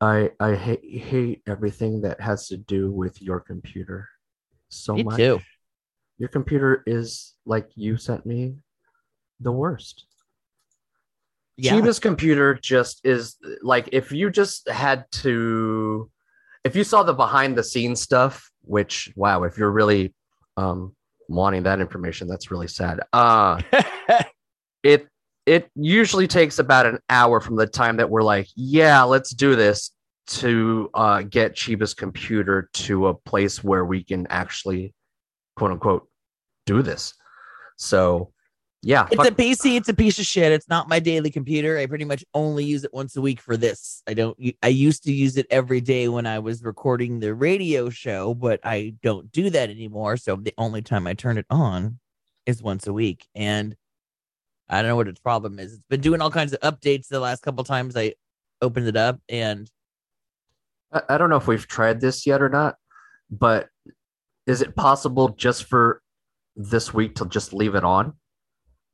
I I hate hate everything that has to do with your computer so Me much. too. Your computer is like you sent me the worst. Yeah. Cheeba's computer just is like if you just had to if you saw the behind the scenes stuff, which wow, if you're really um wanting that information, that's really sad. Uh it it usually takes about an hour from the time that we're like, yeah, let's do this to uh get Cheeba's computer to a place where we can actually quote unquote do this. So yeah, It's fuck- a PC. It's a piece of shit. It's not my daily computer. I pretty much only use it once a week for this. I don't. I used to use it every day when I was recording the radio show, but I don't do that anymore. So the only time I turn it on is once a week, and I don't know what its problem is. It's been doing all kinds of updates the last couple times I opened it up, and I, don't know if we've tried this yet or not, but is it possible just for this week to just leave it on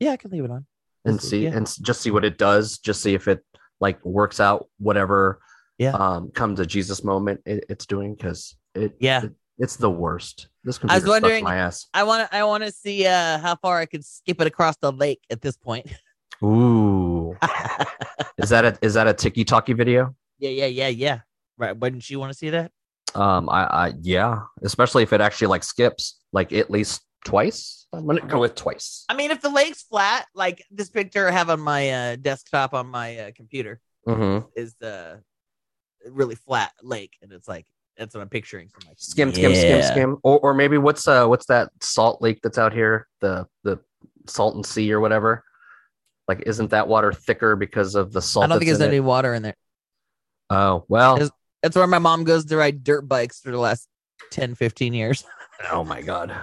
yeah, I can leave it on. and This week, see yeah. and s- just see what it does? Just see if it like works out whatever Yeah. um comes a Jesus moment it, it's doing because it Yeah. it- it's the worst. This I computer was sucks wondering- my ass. I want to. I want to see uh, how far I could skip it across the lake at this point. Ooh, is that a is that a Tiki Talkie video? Yeah, yeah, yeah, yeah. Right. Wouldn't you want to see that? Um, I, I yeah, especially if it actually like skips like at least twice. I'm gonna go with twice. I mean, if the lake's flat, like this picture I have on my uh, desktop on my uh, computer Mm-hmm. is the really flat lake, and it's like that's what I'm picturing. I'm like, Skim, skim, skim, yeah. skim. Or or maybe what's uh what's that salt lake that's out here? The the Salton Sea or whatever. Like, isn't that water thicker because of the salt? I don't think there's any it? water in there. Oh well. Is- That's where my mom goes to ride dirt bikes for the last 10, 15 years. Oh my god.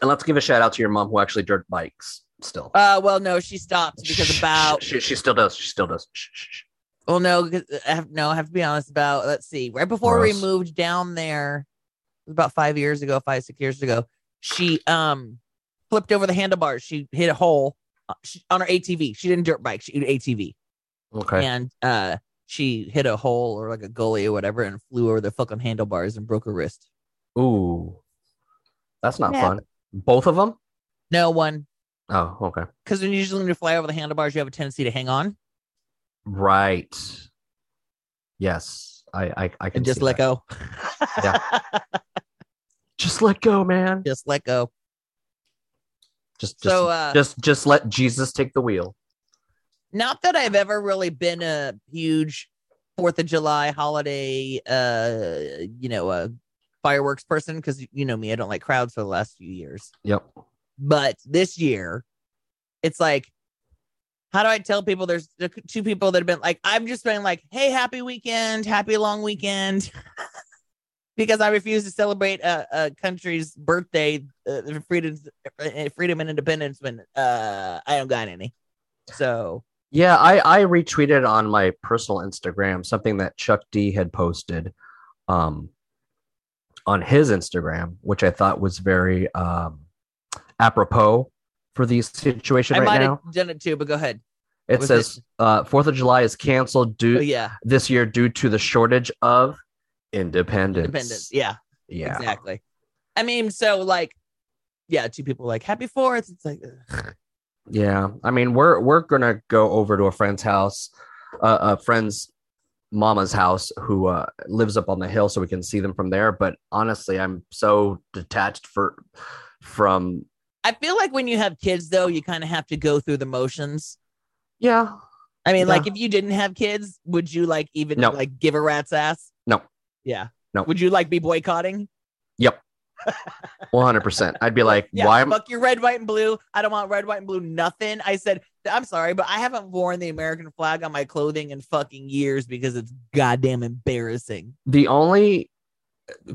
And let's give a shout out to your mom who actually dirt bikes still. Uh, well, no, she stopped because about she, she still does. She still does. Well, no, I have, no, I have to be honest about. Let's see. Right before we moved down there, it was about five years ago, five six years ago, she um flipped over the handlebars. She hit a hole uh, on her ATV. She didn't dirt bike. She did ATV, Okay. and uh she hit a hole or like a gully or whatever, and flew over the fucking handlebars and broke her wrist. Ooh, that's not Yeah. fun. Both of them? No one, Oh, okay. because when you usually when you fly over the handlebars, you have a tendency to hang on Right. Yes, I I, I can and just see let that. go. Yeah. Just let go, man. just let go. Just just So, uh, just just let Jesus take the wheel. Not that I've ever really been a huge Fourth of July holiday, uh, you know, uh, fireworks person because you know me, I don't like crowds for the last few years. Yep. But this year, it's like, how do I tell people? There's two people that have been like, I'm just been like, hey, happy weekend, happy long weekend. Because I refuse to celebrate a, a country's birthday, uh, freedom, uh, freedom and independence when uh, I don't got any. So Yeah, I I retweeted on my personal Instagram something that Chuck D had posted um on his Instagram, which I thought was very um apropos for the situation I right might now. have done it too, but go ahead. It was says uh Fourth of July is canceled due Oh yeah, this year due to the shortage of independence. independence. Yeah, Yeah. exactly. I mean, so like, yeah, two people like happy fourth. It's like, ugh. Yeah, I mean, we're we're gonna go over to a friend's house, uh, a friend's mama's house who uh, lives up on the hill, so we can see them from there. But honestly, I'm so detached for from. I feel like when you have kids, though, you kind of have to go through the motions. Yeah, I mean, like if you didn't have kids, would you like even No. like give a rat's ass? No. Yeah. No. Would you like be boycotting? yep, one hundred percent. I'd be like, Yeah. why? Am- Fuck your red, white, and blue. I don't want red, white, and blue. Nothing. I said, I'm sorry, but I haven't worn the American flag on my clothing in fucking years because it's goddamn embarrassing. the only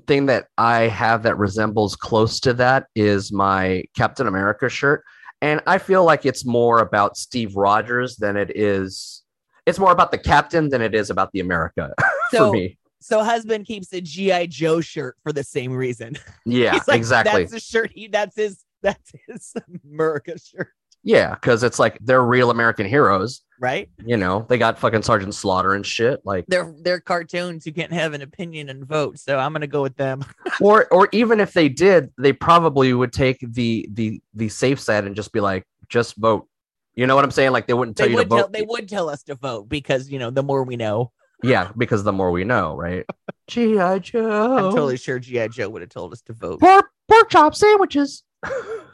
thing that I have that resembles close to that is my Captain America shirt, and I feel like it's more about Steve Rogers than it is. It's more about the captain than it is about the America So, for me. So husband keeps a GI Joe shirt for the same reason. Yeah, like, exactly. That's the shirt. He that's his. That's his America shirt. Yeah, because it's like they're real American heroes. right? You know, they got fucking Sergeant Slaughter and shit. Like, They're they're cartoons who can't have an opinion and vote, so I'm gonna go with them. or or even if they did, they probably would take the the the safe side and just be like, just vote. You know what I'm saying? Like they wouldn't tell They you to would tell vote. they would tell us to vote because you know the more we know. Yeah, because the more we know, right? GI Joe. I'm totally sure GI Joe would have told us to vote. pork pork chop sandwiches. Oh,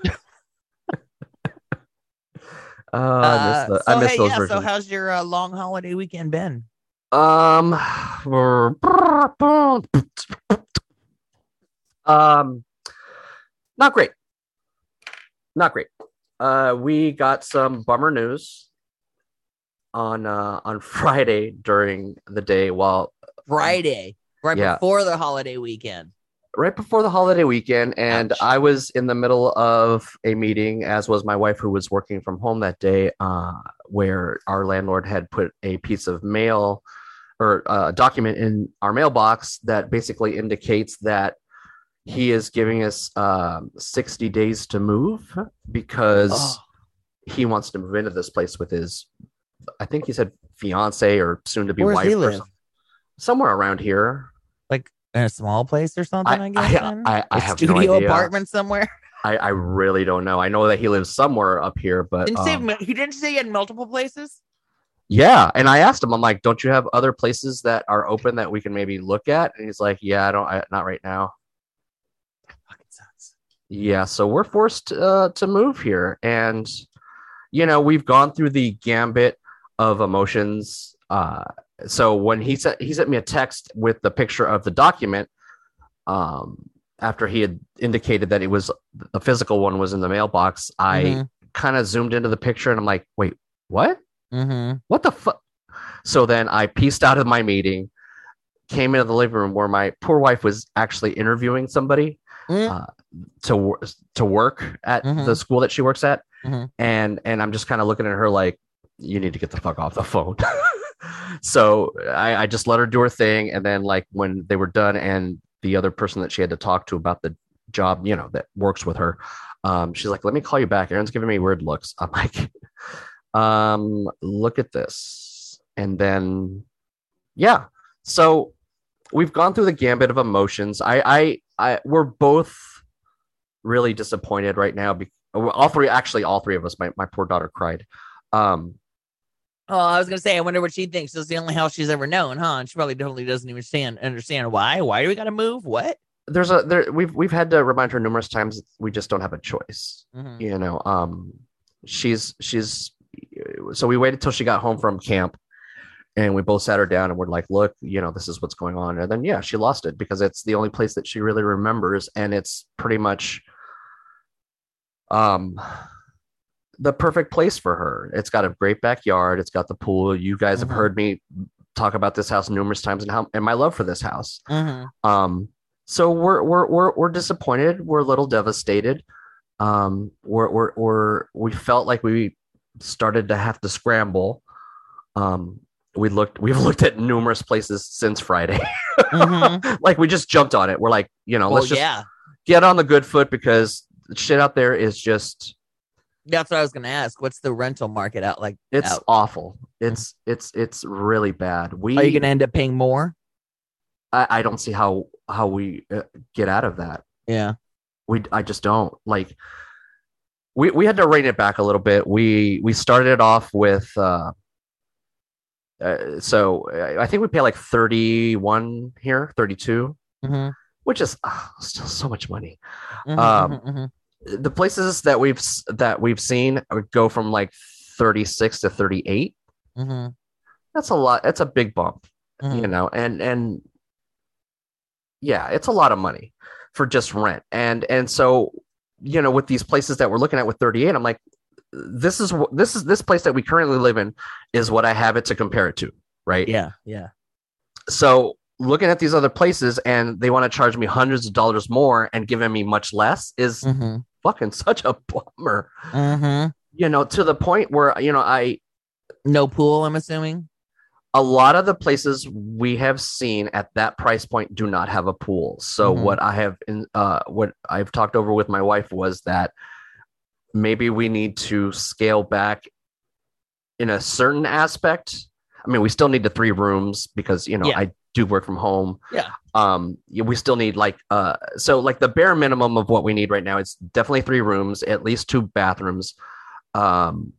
I miss, Uh, so I miss hey, those yeah. So how's your uh, long holiday weekend been? Um, um, not great. Not great. Uh, we got some bummer news on uh on Friday during the day while Friday, right Yeah. before the holiday weekend. right before the holiday weekend and Ouch. i was in the middle of a meeting as was my wife who was working from home that day uh, where our landlord had put a piece of mail or a document in our mailbox that basically indicates that he is giving us um, 60 days to move because Oh, he wants to move into this place with his i think he said fiance or soon to be Where does wife he or somewhere around here like in a small place or something. I, I, guess. I? I, I A have studio no idea. apartment somewhere. I, I really don't know. I know that he lives somewhere up here, but Didn't say um, he didn't say he had multiple places. yeah. And I asked him, I'm like, don't you have other places that are open that we can maybe look at? And he's like, yeah, I don't, I, not right now. Fucking sucks. Yeah, so we're forced uh, to move here, and you know we've gone through the gambit of emotions. Uh, so when he sent he sent me a text with the picture of the document, um, after he had indicated that it was the physical one was in the mailbox, I Mhm. kind of zoomed into the picture and I'm like, wait, what? Mhm. what the fuck? So then I pieced out of my meeting, came into the living room where my poor wife was actually interviewing somebody Mm. uh, to to work at Mhm. the school that she works at, Mhm. and and I'm just kind of looking at her like, you need to get the fuck off the phone. so I, I just let her do her thing, and then like when they were done, and the other person that she had to talk to about the job, you know, that works with her, um, she's like, let me call you back. Erin's giving me weird looks. I'm like, um, look at this, and then yeah, so we've gone through the gambit of emotions. I I I we're both really disappointed right now. Be- all three, actually, all three of us. My my poor daughter cried. Um, Oh, I was gonna say, I wonder what she thinks. This is the only house she's ever known, huh? And she probably totally doesn't even understand understand why. Why do we gotta move? What? there's a there we've we've had to remind her numerous times we just don't have a choice. Mhm. You know, um, she's she's so we waited till she got home from camp. And we both sat her down and we're like, look, you know, this is what's going on. And then, yeah, she lost it because it's the only place that she really remembers. And it's pretty much um the perfect place for her. It's got a great backyard. It's got the pool. You guys Mhm. have heard me talk about this house numerous times and how and my love for this house. Mhm. Um, so we're we're we're we're disappointed. We're a little devastated. Um, we're we're we're we felt like we started to have to scramble. Um, we looked we've looked at numerous places since Friday. Mhm. like we just jumped on it. We're like, you know, Well, let's just yeah, get on the good foot because shit out there is just that's what I was gonna ask. What's the rental market out like? it's out? awful. It's it's it's really bad. We Are you gonna end up paying more? I, I don't see how how we uh, get out of that. Yeah. we I just don't like we we had to rein it back a little bit. We we started it off with uh, uh so I- think we pay like 31 here, 32, Mhm. which is uh, still so much money. Mhm, Um, mhm, mhm. The places that we've that we've seen go from like 36 to 38. Mhm. That's a lot. That's a big bump, Mhm. you know. And and yeah, it's a lot of money for just rent. And and so you know, with these places that we're looking at with 38, I'm like, this is this is this place that we currently live in is what I have it to compare it to, right? Yeah. Yeah. So looking at these other places and they want to charge me hundreds of dollars more and giving me much less is Mhm. Fucking such a bummer. Mhm. You know, to the point where you know I No pool. I'm assuming. a lot of the places we have seen at that price point do not have a pool. So Mhm. what I have in uh what I've talked over with my wife was that maybe we need to scale back in a certain aspect. I mean, we still need the three rooms because you know Yeah. I do work from home. Yeah. Um, we still need like uh, so like the bare minimum of what we need right now is definitely three rooms, at least two bathrooms, um,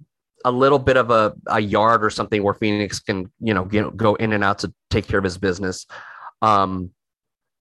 a little bit of a, a yard or something where Phoenix can you know get, go in and out to take care of his business. Um,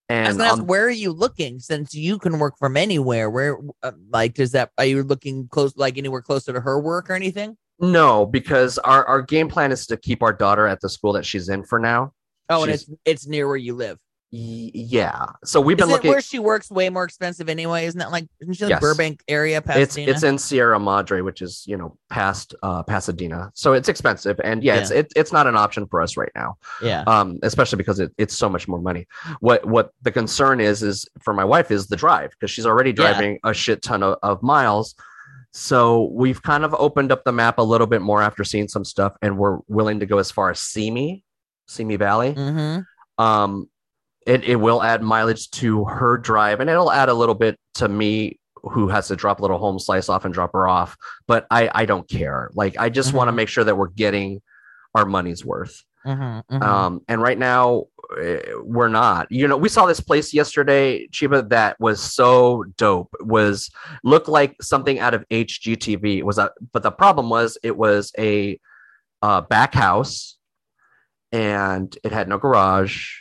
and gonna ask, um, where are you looking? Since you can work from anywhere, where, uh, like, does that? Are you looking close, like anywhere closer to her work or anything? no, because our our game plan is to keep our daughter at the school that she's in for now. Oh, and it's it's near where you live. Y- yeah. So we've been Isn't looking. where she works way more expensive anyway? Isn't that like isn't she like Yes. Burbank area? it's Pasadena? it's in Sierra Madre, which is you know past uh, Pasadena, so it's expensive, and yeah, it's it, it's not an option for us right now, yeah. um, especially because it, it's so much more money. What what the concern is is for my wife is the drive because she's already Yeah. driving a shit ton of, of miles. So we've kind of opened up the map a little bit more after seeing some stuff, and we're willing to go as far as Simi, Simi Valley. Mm-hmm. um it, it will add mileage to her drive and it'll add a little bit to me who has to drop a little home slice off and drop her off but i i don't care like i just want to make sure that we're getting our money's worth Mm-hmm. um and right now eh, we're not you know we saw this place yesterday Cheeba that was so dope was looked like something out of hgtv it was a but the problem was it was a uh back house and it had no garage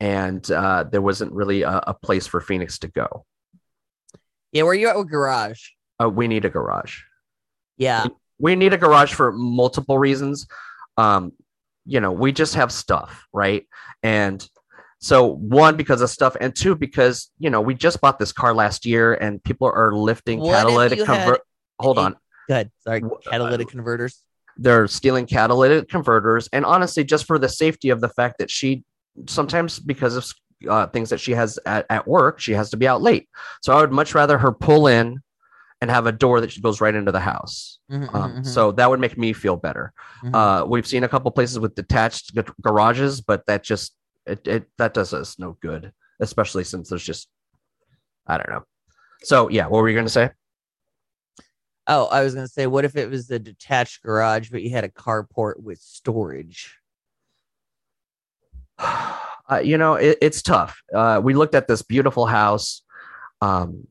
and uh there wasn't really a, a place for phoenix to go yeah, where you at with garage? uh, we need a garage Yeah. we need a garage for multiple reasons um you know we just have stuff right and so one because of stuff and two because you know we just bought this car last year and people are lifting What catalytic convert hold on Good. Sorry. Catalytic converters. They're stealing catalytic converters and honestly just for the safety of the fact that she sometimes because of uh, things that she has at, at work she has to be out late. So i would much rather her pull in and have a door that she goes right into the house. Mhm, um, mhm, so that would make me feel better. Mhm. uh, we've seen a couple places with detached garages but that just it, it that does us no good especially since there's just i don't know. So yeah what were you going to say oh, I was gonna say, what if it was a detached garage, but you had a carport with storage? uh, you know it, it's tough. Uh, we looked at this beautiful house um,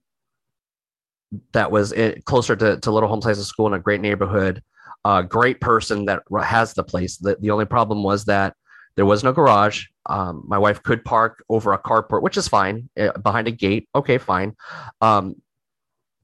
that was it, closer to, to little homes high school in a great neighborhood. A great person that has the place. The, the only problem was that there was no garage. Um, my wife could park over a carport which is fine uh, behind a gate. Okay fine. Um,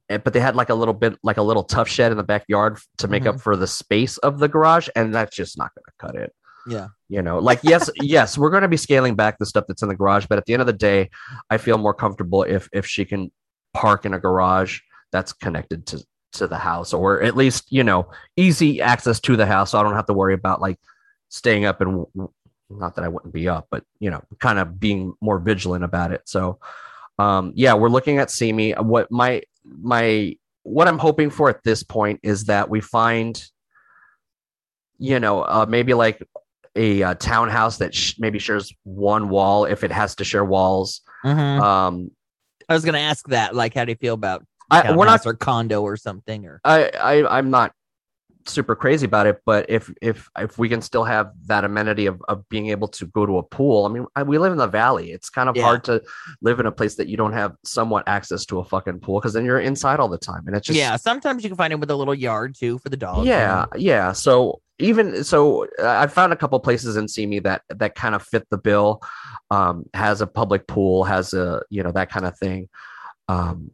but they had like a little bit like a little tough shed in the backyard to make up for the space of the garage and that's just not going to cut it. Yeah. you know like yes yes we're going to be scaling back the stuff that's in the garage but at the end of the day i feel more comfortable if if she can park in a garage that's connected to to the house or at least you know easy access to the house so i don't have to worry about like staying up and not that i wouldn't be up but you know kind of being more vigilant about it. So um yeah we're looking at simi. What my my what i'm hoping for at this point is that we find you know uh, maybe like a, uh townhouse that sh- maybe shares one wall if it has to share walls Mhm. um I was gonna ask that. Like, how do you feel about I, we're not or condo or something? Or I, I i'm not super crazy about it but if if if we can still have that amenity of, of being able to go to a pool i mean I, we live in the valley it's kind of Yeah. hard to live in a place that you don't have somewhat access to a fucking pool because then you're inside all the time and it's just yeah, sometimes you can find it with a little yard too for the dogs. yeah yeah so even so uh, i found a couple places in simi that that kind of fit the bill um has a public pool has a you know that kind of thing um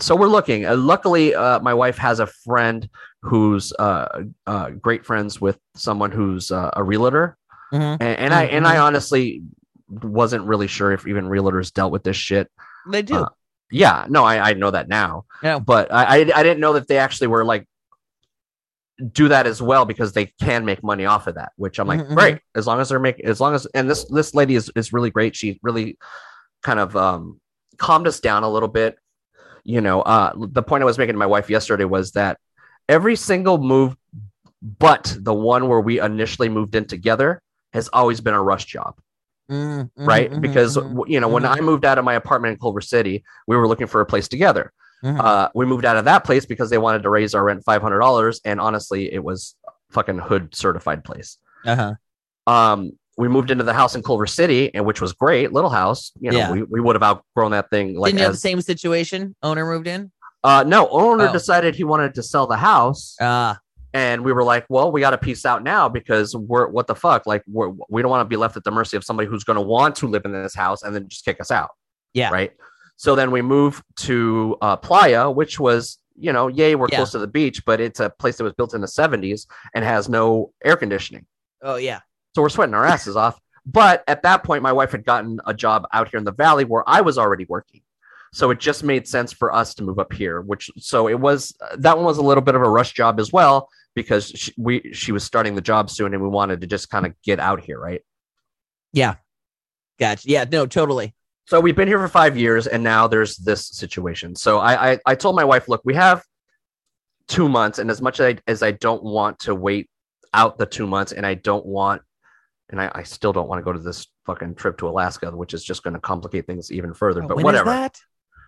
so we're looking uh, luckily uh, my wife has a friend who's uh, uh great friends with someone who's uh, a realtor Mhm. and, and i and i honestly wasn't really sure if even realtors dealt with this shit they do. Uh, yeah no i i know that now Yeah. but I, I i didn't know that they actually were like do that as well because they can make money off of that which i'm like Mhm, mhm. great as long as they're making as long as and this this lady is is really great she really kind of um calmed us down a little bit you know uh the point i was making to my wife yesterday was that every single move but the one where we initially moved in together has always been a rush job Mm, mhm, right? mhm, because mhm. you know when mhm. I moved out of my apartment in Culver City, we were looking for a place together. Mhm. Uh, we moved out of that place because they wanted to raise our rent five hundred dollars, and honestly, it was fucking hood certified place. uh-huh. Um, we moved into the house in Culver City, and which was great, little house. You know, Yeah. we, we would have outgrown that thing like Didn't you have the same situation? Owner moved in. uh no owner Oh. decided he wanted to sell the house. Ah, and we were like, well, we got to piece out now because we're what the fuck? Like, we're, we don't want to be left at the mercy of somebody who's going to want to live in this house and then just kick us out. Yeah. Right. So then we moved to uh, Playa, which was, you know, yay, we're Yeah. close to the beach, but it's a place that was built in the 70s and has no air conditioning. oh yeah. So we're sweating our asses off. But at that point, my wife had gotten a job out here in the valley where I was already working. So it just made sense for us to move up here, which so it was that one was a little bit of a rush job as well because she, we she was starting the job soon and we wanted to just kind of get out here, right? Yeah. Gotcha. Yeah. No. Totally. So we've been here for five years and now there's this situation. So I I, I told my wife, look, we have two months, and as much as I, as I don't want to wait out the two months, and I don't want, and I, I still don't want to go to this fucking trip to Alaska, which is just going to complicate things even further. Oh, but when is whatever. that?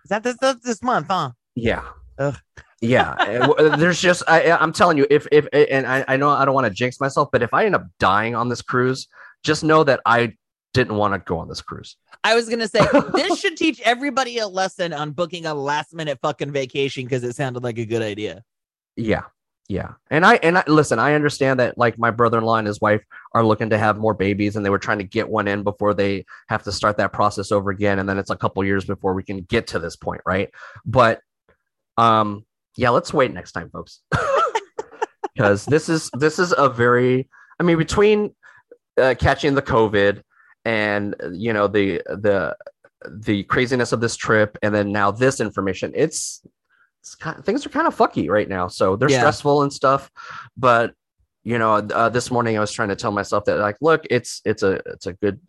Is that this, this month? Huh? Yeah. Ugh. Yeah. Uh, There's just I I'm telling you, if if and I, I know I don't want to jinx myself, but if I end up dying on this cruise, just know that I didn't want to go on this cruise. I was gonna say this should teach everybody a lesson on booking a last minute fucking vacation because it sounded like a good idea. Yeah. Yeah. And I and I listen, I understand that like my brother-in-law and his wife are looking to have more babies and they were trying to get one in before they have to start that process over again and then it's a couple years before we can get to this point, right? But um yeah, let's wait next time, folks. Cuz this is this is a very I mean between uh, catching the covid and you know the the the craziness of this trip and then now this information it's kind of, things are kind of fucky right now. So they're Yeah. stressful and stuff. But you know, uh, this morning I was trying to tell myself that like, look, it's it's a it's a good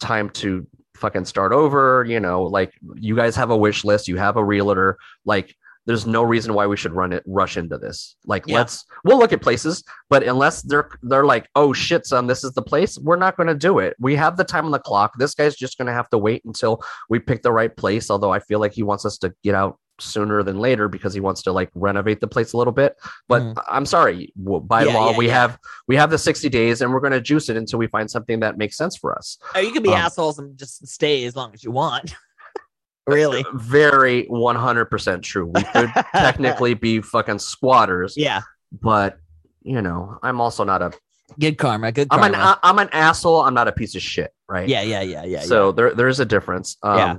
time to fucking start over. You know, like you guys have a wish list, you have a realtor, like. There's no reason why we should run it rush into this. Like Yeah. let's we'll look at places, but unless they're they're like, oh shit, son, this is the place, we're not gonna do it. We have the time on the clock. This guy's just gonna have to wait until we pick the right place. Although I feel like he wants us to get out sooner than later because he wants to like renovate the place a little bit. But Mhm. I'm sorry, by Yeah, law yeah, we yeah. have we have the 60 days and we're going to juice it until we find something that makes sense for us. Oh, you can be Um, assholes and just stay as long as you want. really? Very 100% true. We could technically be fucking squatters, Yeah. but you know, I'm also not a Good karma. Good I'm an I'm an asshole. I'm not a piece of shit, right? yeah. Yeah. Yeah. Yeah. so there there is a difference. Um, Yeah.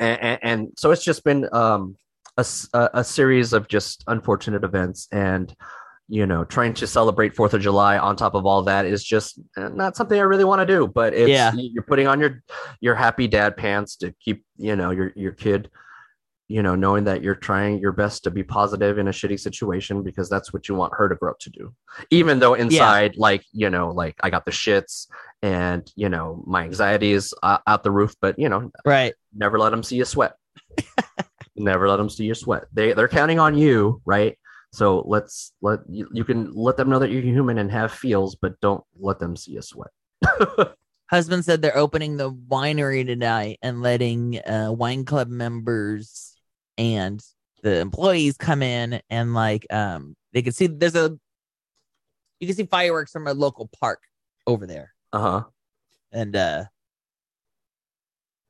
And, and, so it's just been um, a, a- series of just unfortunate events, and you know, trying to celebrate Fourth of July on top of all that is just uh, not something I really want to do. But it's Yeah. you're putting on your your happy dad pants to keep you know your your kid. You know, knowing that you're trying your best to be positive in a shitty situation because that's what you want her to grow up to do. Even though inside, like, you know, like I got the shits and, you know, my anxiety is uh, out the roof, but, you know, Right. never let them see you sweat. never let them see you sweat. They, they're counting on you, right? So let's let you, you can let them know that you're human and have feels, but don't let them see you sweat. Husband said they're opening the winery tonight and letting uh, wine club members and the employees come in and like um they can see there's a you can see fireworks from a local park over there Uh huh. and uh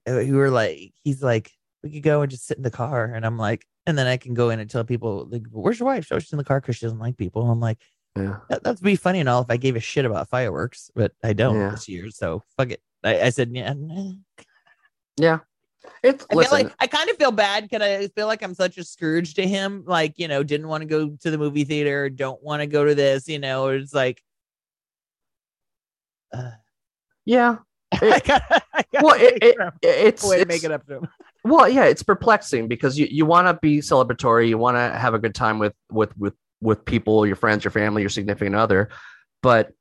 we were like he's like we could go and just sit in the car and i'm like and then i can go in and tell people like where's your wife so she's in the car because she doesn't like people i'm like Yeah. that, that'd be funny and all if i gave a shit about fireworks but i don't Yeah. this year so fuck it i, I said yeah nah. Yeah. It's I listen. feel like I kind of feel bad because I feel like I'm such a Scrooge to him. Like, you know, didn't want to go to the movie theater, don't want to go to this, you know, it's like uh, yeah. I gotta, I gotta Well, it, it, it's, way to make it up to him. Well, yeah, it's perplexing because you, you want to be celebratory, you want to have a good time with with with with people, your friends, your family, your significant other, but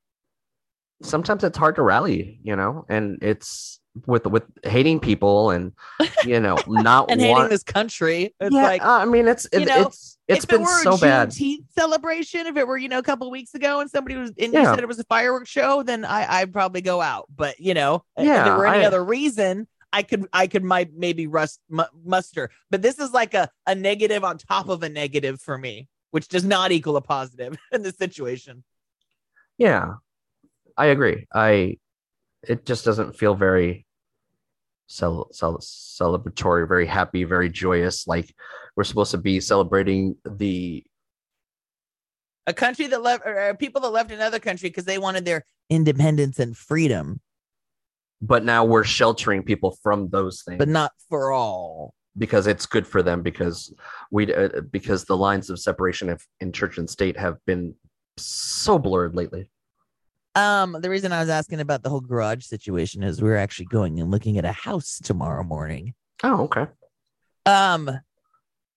sometimes it's hard to rally, you know, and it's with with hating people and you know not And hating this country. It's yeah, like I mean, it's you it, know, it's it's if been it were so a bad. Juneteenth celebration, if it were, you know, a couple weeks ago and somebody was and you said it was a fireworks show, then I I'd probably go out. But you know, yeah, if there were any I- other reason, I could I could my maybe rust mu- muster, but this is like a a negative on top of a negative for me, which does not equal a positive in this situation. Yeah, I agree. I it just doesn't feel very cel- cel- celebratory, very happy, very joyous. Like we're supposed to be celebrating the A country that left or people that left another country because they wanted their independence and freedom, but now we're sheltering people from those things but not for all. because it's good for them because we uh, because the lines of separation of, in church and state have been so blurred lately. Um, the reason I was asking about the whole garage situation is we're actually going and looking at a house tomorrow morning. Oh, okay. Um,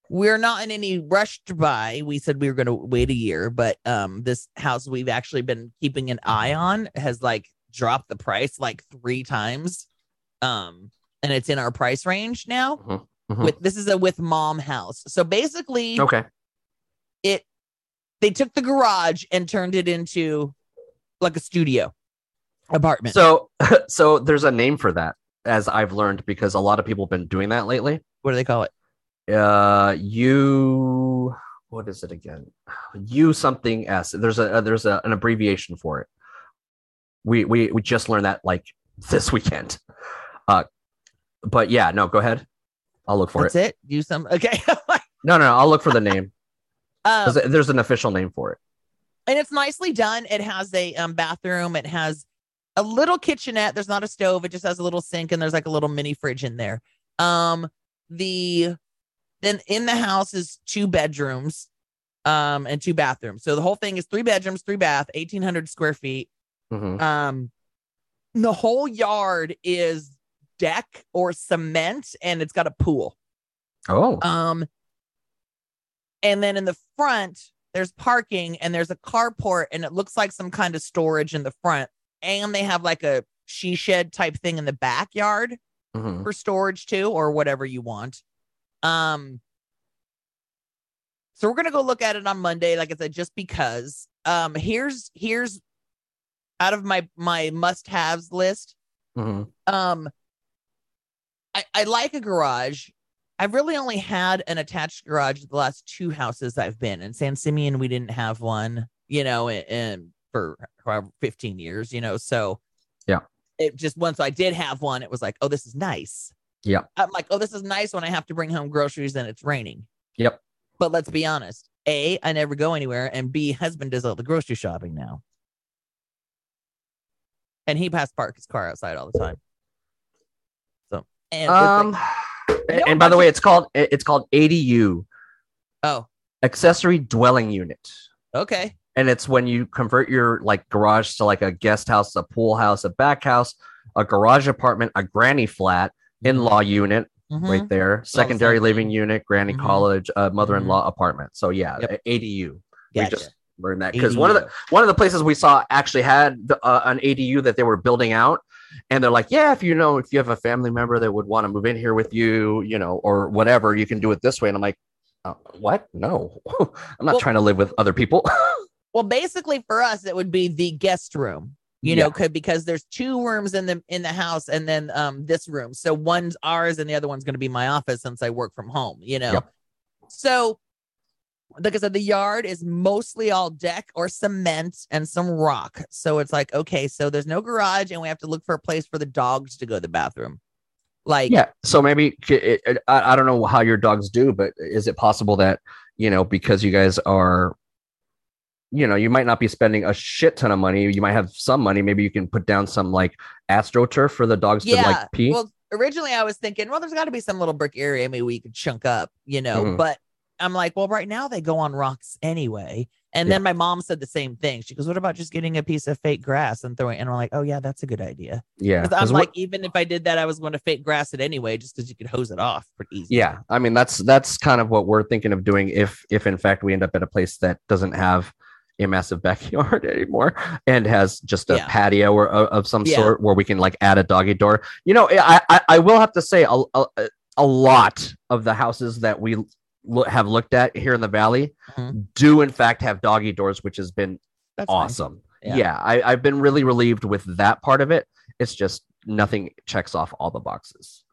we're not in any rush to buy. We said we were going to wait a year, but um, this house we've actually been keeping an eye on has like dropped the price like three times. Um, and it's in our price range now. Mhm, mhm. With this is a with mom house. So basically, Okay. it they took the garage and turned it into like a studio apartment. So so there's a name for that as I've learned because a lot of people have been doing that lately. what do they call it? Uh you what is it again? U something S. There's a there's a, an abbreviation for it. We we we just learned that like this weekend. Uh but yeah, no, go ahead. I'll look for That's it. it. Do some okay. No, no, I'll look for the name. um, There's an official name for it. And it's nicely done. It has a um, bathroom. It has a little kitchenette. There's not a stove. It just has a little sink and there's like a little mini fridge in there. Um, the then in the house is two bedrooms, um, and two bathrooms. So the whole thing is three bedrooms, three bath, eighteen hundred square feet. Mhm. Um, the whole yard is deck or cement, and it's got a pool. Oh, Um, and then in the front, there's parking and there's a carport, and it looks like some kind of storage in the front. And they have like a she shed type thing in the backyard mhm. for storage too, or whatever you want. Um, so we're gonna go look at it on Monday, like I said, just because. Um, here's here's out of my my must haves list. Mhm. Um, I, I like a garage. I've really only had an attached garage the last two houses I've been in San Simeon. We didn't have one, you know, and, and for however 15 years, you know. So Yeah. it just once I did have one, it was like, oh, this is nice. Yeah. I'm like, oh, this is nice when I have to bring home groceries and it's raining. Yep. But let's be honest. A, I never go anywhere, and B, husband does all the grocery shopping now. And he passed park his car outside all the time. So and Um, No, and by the way, it's called it's called ADU, oh, accessory dwelling unit. okay. and it's when you convert your like garage to like a guest house, a pool house, a back house, a garage apartment, a granny flat, in-law unit Mhm. right there, secondary living unit, granny Mhm. college, uh, mother-in-law apartment. So yeah, Yep. ADU. Gotcha. We just learned that because one of the one of the places we saw actually had the, uh, an ADU that they were building out, and they're like, yeah, if you know, if you have a family member that would want to move in here with you, you know, or whatever, you can do it this way. And I'm like, uh, what? No, I'm not Well- trying to live with other people. Well, basically for us, it would be the guest room. You know, could because there's two rooms in the in the house, and then um this room. So one's ours, and the other one's going to be my office since I work from home. You know, Yep. so like I said, the yard is mostly all deck or cement and some rock. So it's like okay, so there's no garage, and we have to look for a place for the dogs to go to the bathroom. Like, yeah so maybe it, it- I, I don't know how your dogs do but is it possible that you know because you guys are you know you might not be spending a shit ton of money you might have some money maybe you can put down some like astroturf for the dogs to like pee Well, originally I was thinking, well, there's got to be some little brick area maybe we could chunk up, you know. Mhm. But I'm like, well, right now they go on rocks anyway. And then my mom said the same thing. She goes, "What about just getting a piece of fake grass and throwing?" It? And I'm like, "Oh yeah, that's a good idea." yeah 'Cause I'm 'cause like, what- even if I did that, I was going to fake grass it anyway, just because you could hose it off pretty easy. yeah i mean that's that's kind of what we're thinking of doing if if in fact we end up at a place that doesn't have a massive backyard anymore and has just a Yeah. patio or of of some Yeah. sort where we can like add a doggy door you know i i, I will have to say a, a, a lot of the houses that we have looked at here in the valley Mhm. do in fact have doggy doors which has been that's awesome Yeah. yeah, I, i've been really relieved with that part of it it's just nothing checks off all the boxes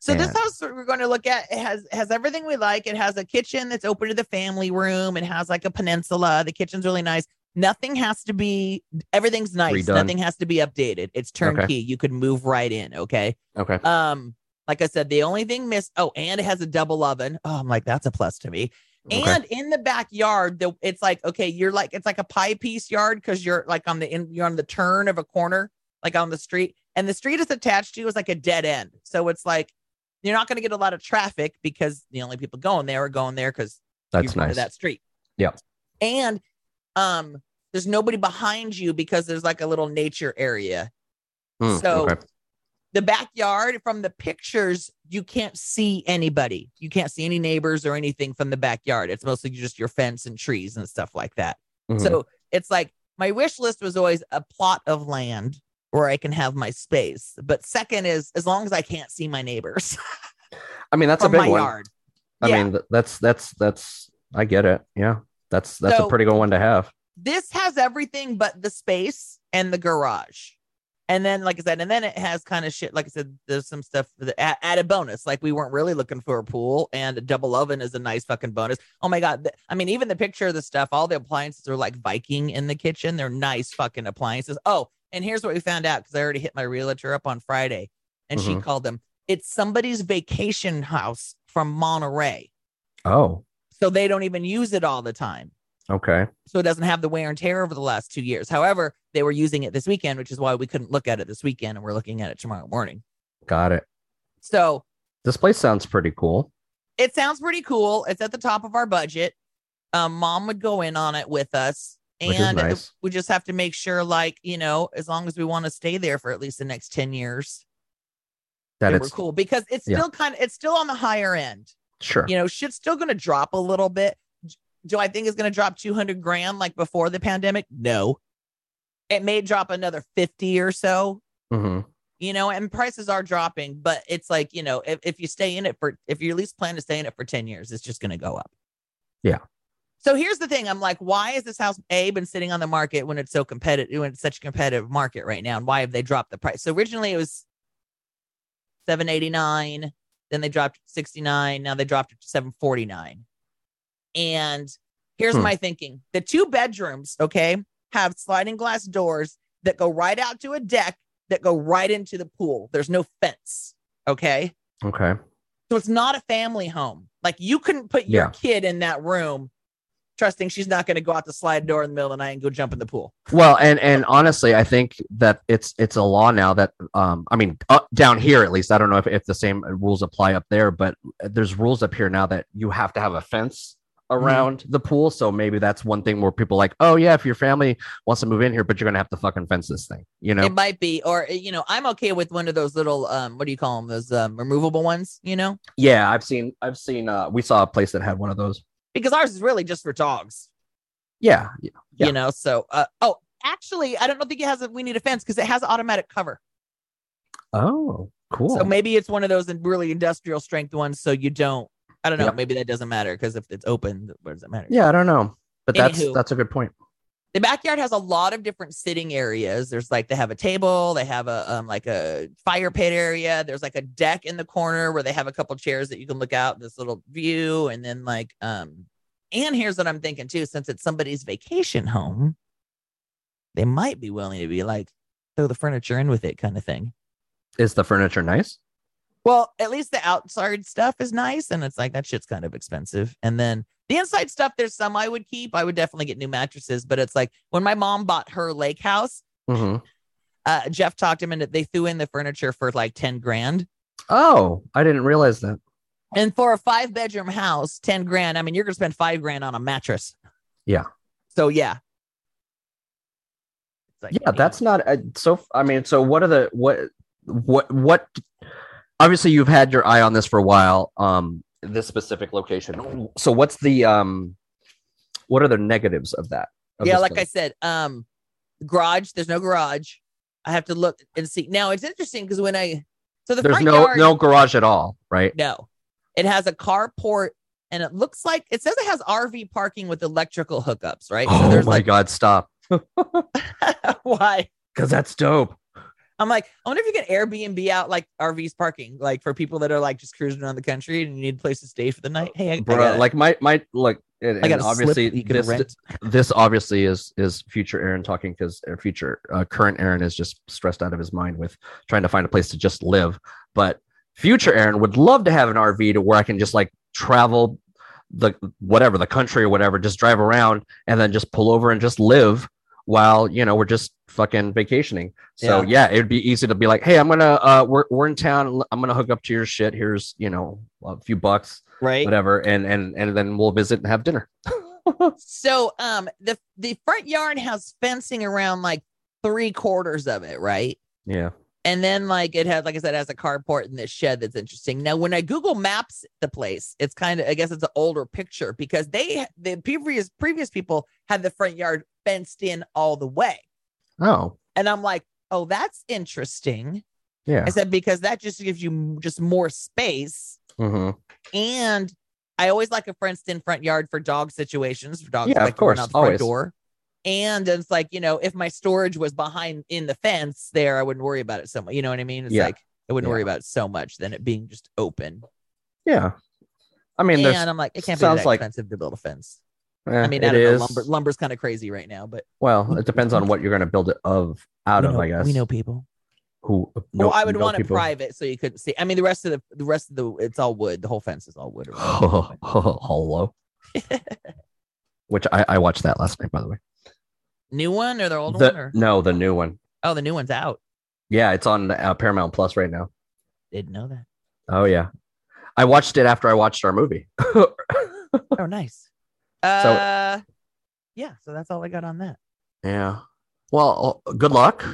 So this house we're going to look at it has has everything we like. It has a kitchen that's open to the family room. It has like a peninsula. The kitchen's really nice. Nothing has to be. Everything's nice. Redone. Nothing has to be updated. It's turnkey. You could move right in. Okay. Okay. Um, like I said, the only thing missed. Oh, and it has a double oven. Oh, I'm like that's a plus to me. Okay. And in the backyard, the it's like okay, you're like it's like a pie piece yard because you're like on the in you're on the turn of a corner, like on the street, and the street is attached to is like a dead end. So it's like you're not going to get a lot of traffic because the only people going there are going there because That's nice. that street. Yeah. And um, there's nobody behind you because there's like a little nature area. Hmm, so- okay. The backyard from the pictures, you can't see anybody. You can't see any neighbors or anything from the backyard. It's mostly just your fence and trees and stuff like that. Mhm. So it's like my wish list was always a plot of land where I can have my space. But second is as long as I can't see my neighbors I mean, that's a big my one. yard. I Yeah. mean, that's that's that's. I get it. Yeah, that's that's So- a pretty good one to have. this has everything but the space and the garage. And then, like I said, and then it has kind of shit. Like I said, there's some stuff that add, added bonus. Like we weren't really looking for a pool, and a double oven is a nice fucking bonus. Oh my god! I mean, even the picture of the stuff, all the appliances are like Viking in the kitchen. They're nice fucking appliances. Oh, and here's what we found out because I already hit my realtor up on Friday, and she Mhm. called them. It's somebody's vacation house from Monterey, Oh, so they don't even use it all the time okay. so it doesn't have the wear and tear over the last two years. However, they were using it this weekend, which is why we couldn't look at it this weekend, and we're looking at it tomorrow morning. Got it. So This place sounds pretty cool. it sounds pretty cool. It's at the top of our budget. Um, mom would go in on it with us, and nice. we just have to make sure, like you know, as long as we want to stay there for at least the next ten years, That that we're cool because it's yeah. still kind of it's still on the higher end. sure. you know, shit's still going to drop a little bit. Do I think it's going to drop 200 grand like before the pandemic? No. It may drop another 50 or so, hmm you know, and prices are dropping, but it's like, you know, if, if you stay in it for, if you at least plan to stay in it for 10 years, it's just going to go up. Yeah. So here's the thing. I'm like, why is this house A been sitting on the market when it's so competitive, when it's such a competitive market right now? And why have they dropped the price? So originally it was 789, then they dropped 69, now they dropped it to 749. And here's Hmm. my thinking. The two bedrooms, okay, have sliding glass doors that go right out to a deck that go right into the pool. There's no fence. Okay. Okay. So it's not a family home. Like you couldn't put your Yeah. kid in that room trusting she's not going to go out the slide door in the middle of the night and go jump in the pool. Well, and and honestly, I think that it's it's a law now that um I mean up, down here at least I don't know if, if the same rules apply up there, but there's rules up here now that you have to have a fence around the pool. So maybe that's one thing where people are like, oh yeah, if your family wants to move in here, but you're gonna have to fucking fence this thing, you know? It might be, or you know, I'm okay with one of those little um, what do you call them? Those um, removable ones, you know, yeah, I've seen I've seen uh we saw a place that had one of those. because ours is really just for dogs, Yeah, yeah. Yeah. you know. So, uh, oh, actually, I don't think it has a we need a fence because it has automatic cover. Oh, cool. So maybe it's one of those really industrial strength ones, so you don't. I don't know. Yep. Maybe that doesn't matter because if it's open, what does it matter? yeah, I don't know. But that's Anywho. that's a good point. the backyard has a lot of different sitting areas. There's like they have a table, they have a um like a fire pit area. There's like a deck in the corner where they have a couple chairs that you can look out this little view, and then like um and here's what I'm thinking too, since it's somebody's vacation home, they might be willing to be like throw the furniture in with it kind of thing. Is the furniture nice? Well, at least the outside stuff is nice, and it's like that shit's kind of expensive. And then the inside stuff, there's some I would keep. I would definitely get new mattresses, but it's like when my mom bought her lake house, hmm uh, Jeff talked him into they threw in the furniture for like 10 grand. Oh, I didn't realize that. And for a five bedroom house, 10 grand. I mean, you're gonna spend five grand on a mattress. Yeah. So yeah. Like, yeah that's not uh, so i mean so what are the what what what obviously you've had your eye on this for a while um this specific location so what's the um what are the negatives of that of yeah, like I said, um, garage. There's no garage. I have to look and see. Now it's interesting because when I so the there's front no yard, no garage at all right No, it has a carport, and it looks like it says it has RV parking with electrical hookups, right? oh my there's like god stop why? because that's dope I'm like, I wonder if you can Airbnb out like RVs parking, like for people that are like just cruising around the country and you need a place to stay for the night. Hey, I, Bro, I like my my like and, I got and obviously slip you can this this obviously is is future Erin talking because future uh, current Erin is just stressed out of his mind with trying to find a place to just live. But future Erin would love to have an RV to where I can just like travel the whatever the country or whatever, just drive around and then just pull over and just live while you know we're just fucking vacationing. So yeah, it would be easy to be like, hey, I'm gonna uh we're we're in town. I'm gonna hook up to your shit. Here's you know a few bucks, right. whatever, and and and then we'll visit and have dinner. So um the the front yard has fencing around like three quarters of it, right? Yeah. And then like it has, like I said, it has a carport in this shed that's interesting. Now, when I Google Maps the place, it's kind of I guess it's an older picture because they the previous previous people had the front yard fenced in all the way. Oh, And I'm like, oh, that's interesting. yeah. I said, because that just gives you just more space. hmm And I always like a fenced in front yard for dog situations, for dogs Yeah, of like run course, out the front door. And it's like, you know, if my storage was behind in the fence there, I wouldn't worry about it so much. You know what I mean? It's Yeah. like I wouldn't worry about it so much than it being just open. Yeah. I mean, there's and I'm like, it can't be sounds that like- expensive to build a fence. eh, I mean, I don't know. is. Lumber, lumber's kind of crazy right now, but Well, it depends on what you're going to build it of out we of, know, I guess. we know people. who. well, I would know want it private so you couldn't see. I mean, the rest of the the rest of the it's all wood. The whole fence is all wood. around it. Hello. Which I, I watched that last night, by the way. New one or the old The- one? Or? no, the new one. Oh, the new one's out. Yeah, it's on uh, Paramount Plus right now. Didn't know that. Oh yeah, I watched it after I watched our movie. Oh, nice. Uh, yeah. So that's all I got on that. yeah. Well, uh, good luck.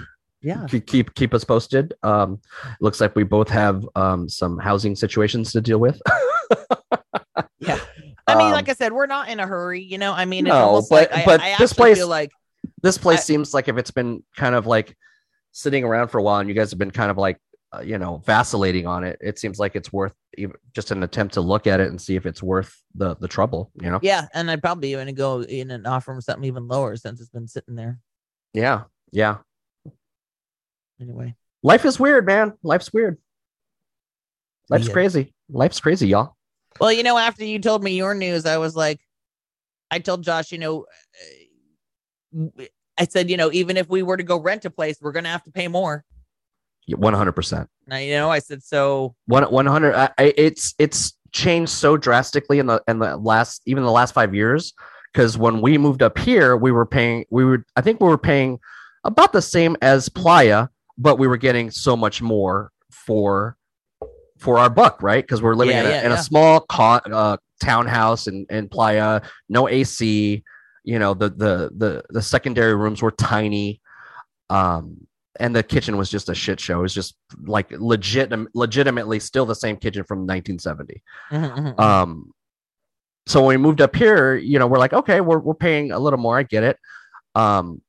Yeah. Keep keep, keep us posted. Um, looks like we both have um some housing situations to deal with. Yeah. I mean, Um, like I said, we're not in a hurry. You know, I mean, No, but- like but I this place- feel like this place I- seems like if it's been kind of like sitting around for a while and you guys have been kind of like uh, you know vacillating on it it seems like it's worth even just an attempt to look at it and see if it's worth the the trouble you know? Yeah, and I'd probably even go in and offer him something even lower since it's been sitting there. Yeah yeah. Anyway. life is weird man. Life's weird. Life's Yeah. crazy. Life's crazy y'all. Well, you know, after you told me your news, I was like, I told Josh, you know, I said, you know, even if we were to go rent a place, we're gonna have to pay more. 100% Now, you know, I said, so One 100 I, I, it's it's changed so drastically in the in the last even the last 5 years cuz when we moved up here we were paying we were I think we were paying about the same as Playa but we were getting so much more for for our buck right cuz we're living Yeah, in, a, yeah, in yeah. a small co- uh, townhouse in in Playa no AC you know the the the the secondary rooms were tiny um and the kitchen was just a shit show. It was just like legit, legitimately still the same kitchen from 1970. Mhm, mhm. Um, so when we moved up here, you know, we're like, okay, we're we're paying a little more. I get it. Um,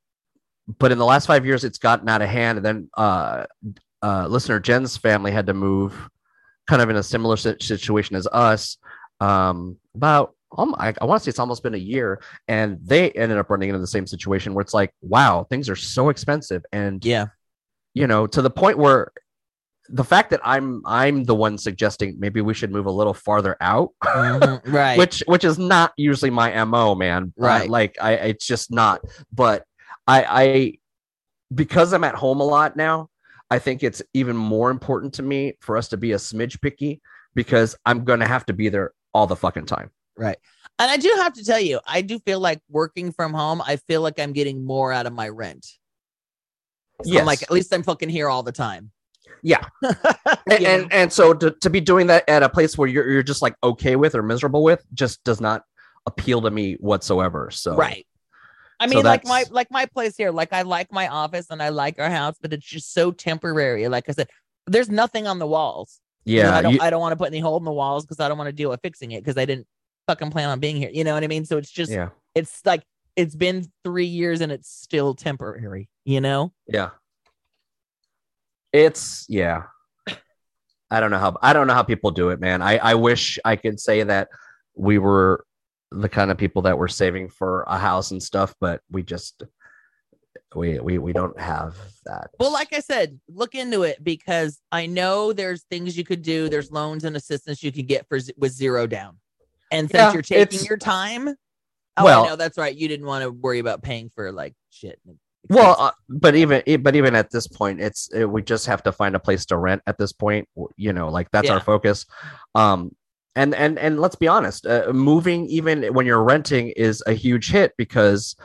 but in the last five years, it's gotten out of hand. And then uh, uh, listener Jen's family had to move, kind of in a similar situation as us. Um, about um, I, I want to say it's almost been a year, and they ended up running into the same situation where it's like, wow, things are so expensive, and yeah, you know to the point where the fact that i'm i'm the one suggesting maybe we should move a little farther out Mhm, right. which which is not usually my mo man. Uh, Right. like i it's just not. But i i because i'm at home a lot now i think it's even more important to me for us to be a smidge picky because i'm gonna have to be there all the fucking time Right. And I do have to tell you, I do feel like working from home, I feel like I'm getting more out of my rent. So Yes. I'm like, at least I'm fucking here all the time. Yeah. And, know? and and so to, to be doing that at a place where you're, you're just like okay with or miserable with just does not appeal to me whatsoever so right. I So mean, like my like my place here, like I like my office and I like our house, but it's just so temporary. Like I said, there's nothing on the walls. Yeah I don't you- I don't want to put any hole in the walls because I don't want to deal with fixing it because I didn't fucking plan on being here. You know what I mean? So it's just yeah it's like it's been three years and it's still temporary, you know? yeah it's yeah i don't know how i don't know how people do it man i i wish i could say that we were the kind of people that were saving for a house and stuff but we just we we we don't have that. Well, like I said, look into it because I know there's things you could do. There's loans and assistance you could get for with zero down. And since Yeah, you're taking your time, oh, Well- I know that's right. You didn't want to worry about paying for like shit. Well, uh, but even but even at this point, it's uh, we just have to find a place to rent at this point. You know, like that's our focus. Um, and and and let's be honest, uh, moving even when you're renting is a huge hit because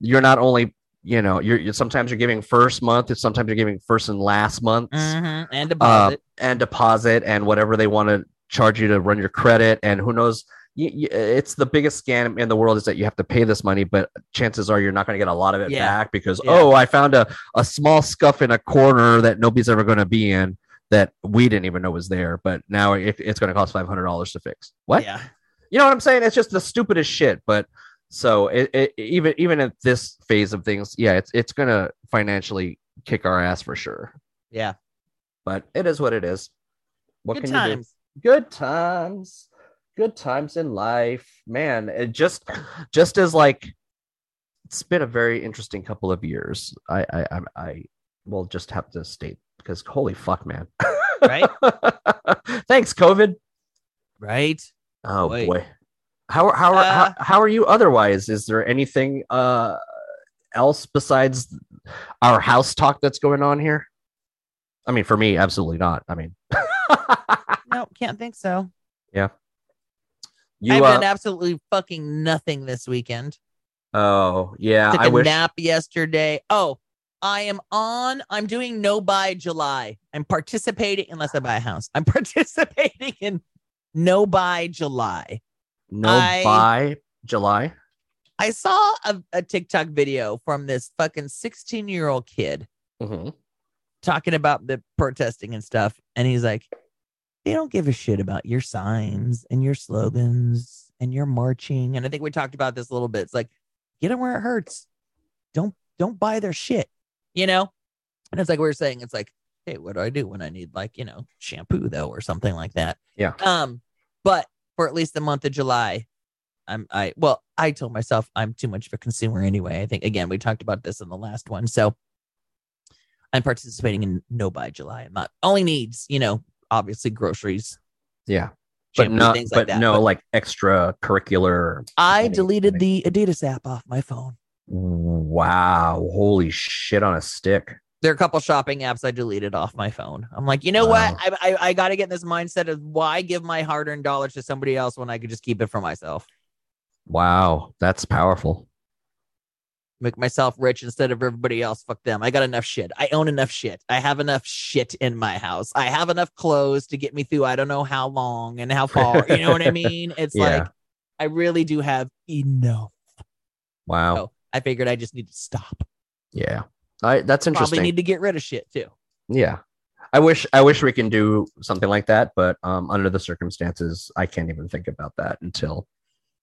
you're not only you know you're, you're sometimes you're giving first month, sometimes you're giving first and last months. Mhm, and uh, deposit. and deposit and whatever they want to charge you to run your credit and who knows you, you, it's the biggest scam in the world is that you have to pay this money but chances are you're not going to get a lot of it Yeah. back because Yeah. oh i found a, a small scuff in a corner that nobody's ever going to be in that we didn't even know was there but now it, it's going to cost $500 to fix what Yeah. you know what i'm saying it's just the stupidest shit but so it, it even even at this phase of things yeah it's it's going to financially kick our ass for sure Yeah. but it is what it is what Good can you do good times good times in life. Man it just just as like it's been a very interesting couple of years. I i i, I will just have to state because holy fuck man. Right? thanks covid. Right. oh Boy. boy. How how, are Uh, how how are you otherwise? Is there anything uh else besides our house talk that's going on here? I mean for me absolutely not. I mean No, can't think so. You I've uh, done absolutely fucking nothing this weekend. oh yeah I Took i a wish nap yesterday. Oh, I am on. I'm doing no buy July. I'm participating unless I buy a house. I'm participating in no buy July. no I- buy july I saw a, a TikTok video from this fucking 16 year old kid Mhm. talking about the protesting and stuff. And he's like, they don't give a shit about your signs and your slogans and your marching. And I think we talked about this a little bit. It's like, get them where it hurts. Don't don't buy their shit. You know? And it's like we are saying, it's like, hey, what do I do when I need like, you know, shampoo though, or something like that? Yeah. Um, but for at least the month of July, I'm I well, I told myself I'm too much of a consumer anyway. I think again we talked about this in the last one. So I'm participating in no buy July. I'm not only needs, you know, obviously groceries, yeah but not things but like that. no But like extracurricular I money, deleted money. the Adidas app off my phone. wow holy shit on a stick There are a couple shopping apps I deleted off my phone. I'm like, you know Wow. what? I I, I got to get in this mindset of why give my hard earned dollars to somebody else when I could just keep it for myself, wow that's powerful make myself rich instead of everybody else. Fuck them. I got enough shit. I own enough shit. I have enough shit in my house. I have enough clothes to get me through. I don't know how long and how far. You know what I mean? It's Yeah. like I really do have enough. wow So I figured I just need to stop. yeah I, that's interesting Probably need to get rid of shit too. yeah i wish i wish we can do something like that but um under the circumstances i can't even think about that until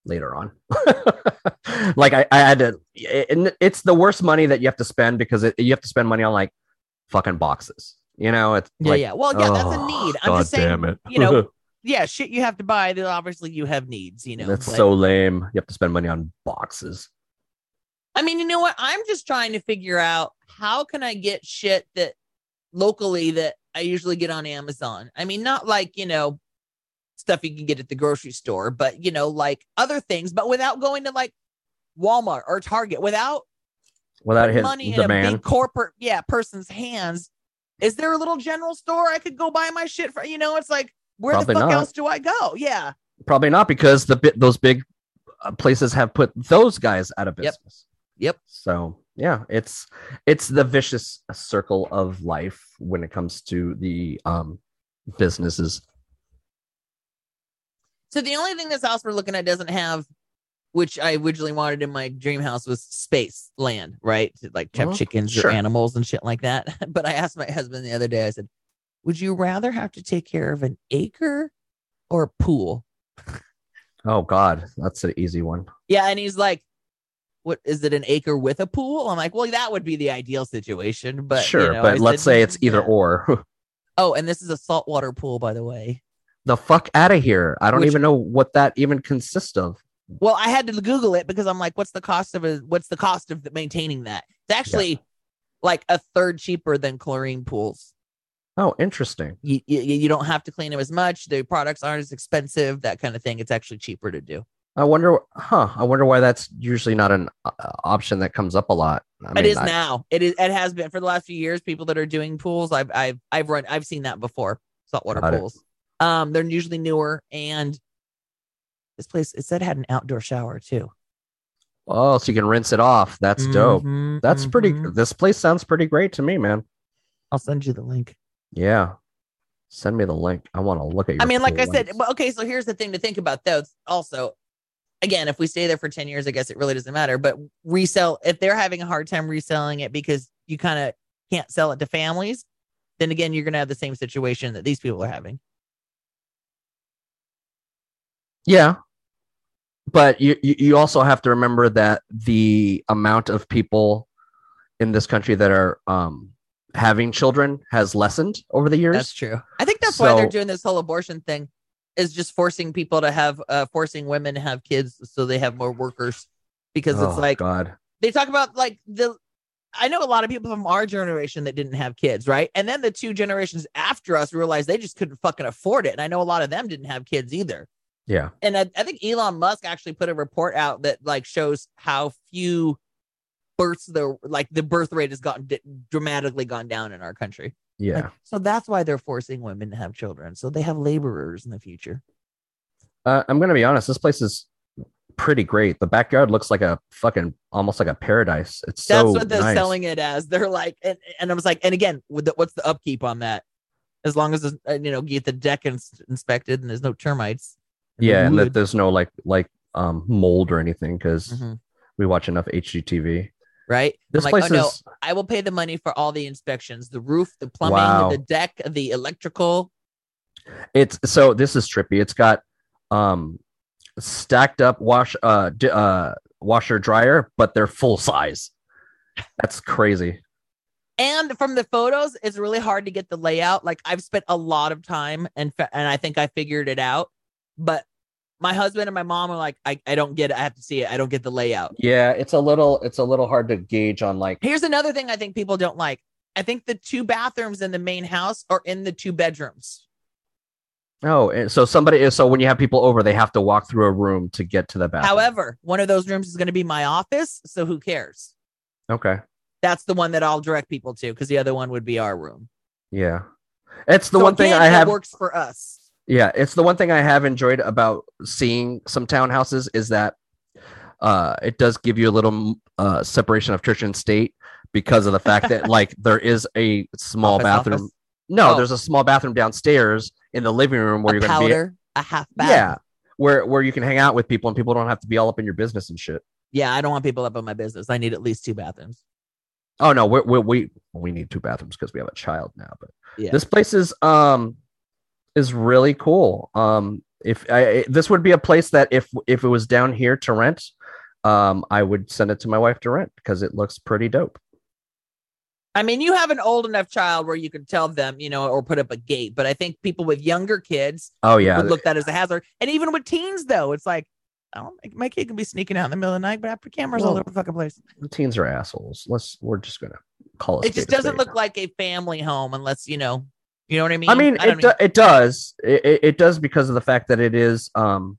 later on like I, I had to and it's the worst money that you have to spend because it, you have to spend money on like fucking boxes you know it's Yeah, like, yeah. Well, yeah, that's a oh, need. I'm God just saying, damn it. you know, yeah, shit you have to buy. Then obviously you have needs. You know, that's but- so lame you have to spend money on boxes I mean, you know what? I'm just trying to figure out how can I get shit that locally that I usually get on Amazon. I mean, not like, you know, stuff you can get at the grocery store, but you know, like other things, but without going to like Walmart or Target, without without his money in a big corporate, yeah, person's hands. Is there a little general store I could go buy my shit for? You know, it's like, where Probably the fuck not. else do I go? Yeah. probably not because the bit those big uh, places have put those guys out of Yep. business Yep. so yeah it's it's the vicious circle of life when it comes to the um businesses So the only thing this house we're looking at doesn't have, which I originally wanted in my dream house, was space land, right? To, like have Mhm. chickens Sure. or animals and shit like that. But I asked my husband the other day, I said, Would you rather have to take care of an acre or a pool? oh god that's an easy one Yeah, and he's like, What is it an acre with a pool? I'm like, Well, that would be the ideal situation. But you sure know, but let's say it's either yeah. or Oh, and this is a saltwater pool, by the way. The fuck out of here i don't Which- even know what that even consists of Well, I had to Google it because I'm like, what's the cost of a what's the cost of maintaining that? It's actually like a third cheaper than chlorine pools. Oh, interesting. You, you you don't have to clean them as much. The products aren't as expensive. That kind of thing. It's actually cheaper to do. I wonder, huh? I wonder why that's usually not an uh, option that comes up a lot. I mean, is I- now. It is. It has been for the last few years. People that are doing pools, I've I've I've run. I've seen that before. Saltwater pools. it. Um, they're usually newer, and this place it said had an outdoor shower too. Oh, so you can rinse it off. That's dope. Mhm, That's pretty. mhm. This place sounds pretty great to me, man. I'll send you the link. Yeah. Send me the link. I want to look at your. I mean, like I pool said, links. okay. So here's the thing to think about, though. Also, again, if we stay there for ten years, I guess it really doesn't matter. But resell if they're having a hard time reselling it because you kind of can't sell it to families, then again, you're gonna have the same situation that these people are having. Yeah. But you, you you also have to remember that the amount of people in this country that are um having children has lessened over the years. That's true. I think that's why they're doing this whole abortion thing, is just forcing people to have, uh, forcing women to have kids so they have more workers. Because oh, it's like God. they talk about like the. I know a lot of people from our generation that didn't have kids, right? And then the two generations after us realized they just couldn't fucking afford it. And I know a lot of them didn't have kids either. Yeah. And I, I think Elon Musk actually put a report out that like shows how few births the like the birth rate has gotten d- dramatically gone down in our country. Yeah. Like, so that's why they're forcing women to have children. So they have laborers in the future. Uh, I'm gonna be honest. This place is pretty great. The backyard looks like a fucking almost like a paradise. It's That's so what they're nice. selling it as. They're like, and, and I was like, and again, with the, what's the upkeep on that? As long as you know, get the deck ins- inspected and there's no termites. Yeah, and that there's no like like um mold or anything because Mhm. we watch enough HGTV. right. This I'm place like, oh no, is I will pay the money for all the inspections, the roof, the plumbing, Wow. the deck, the electrical. it's so this is trippy. It's got um stacked up wash uh d- uh washer dryer, but they're full size. That's crazy. And from the photos, it's really hard to get the layout. Like I've spent a lot of time and fa- and I think I figured it out. But my husband and my mom are like, I, I don't get it. I have to see it. I don't get the layout. Yeah, it's a little it's a little hard to gauge on like Here's another thing I think people don't like. I think the two bathrooms in the main house are in the two bedrooms. oh, and so somebody is so when you have people over, they have to walk through a room to get to the bathroom. However, one of those rooms is going to be my office. So who cares? okay, That's the one that I'll direct people to because the other one would be our room. yeah, it's the So one thing I have. works for us. Yeah, it's the one thing I have enjoyed about seeing some townhouses is that uh, it does give you a little uh, separation of church and state because of the fact that like there is a small Office, bathroom. office. No, Oh. there's a small bathroom downstairs in the living room where a you're gonna powder, a half be. bath. Yeah, where where you can hang out with people and people don't have to be all up in your business and shit. Yeah, I don't want people up in my business. I need at least two bathrooms. Oh no, we we we, we need two bathrooms because we have a child now. But Yeah. this place is um is really cool. Um, if I this would be a place that if if it was down here to rent, um, I would send it to my wife to rent because it looks pretty dope. I mean, you have an old enough child where you could tell them, you know, or put up a gate. But I think people with younger kids Oh yeah, would look at that as a hazard. And even with teens, though, it's like, I my kid can be sneaking out in the middle of the night, but I put cameras all Well, over the fucking place. teens are assholes. Let's we're just gonna call it. It just doesn't look like a family home unless, you know, you know what I mean? I mean, don't it do, it does. It, it- it does because of the fact that it is um,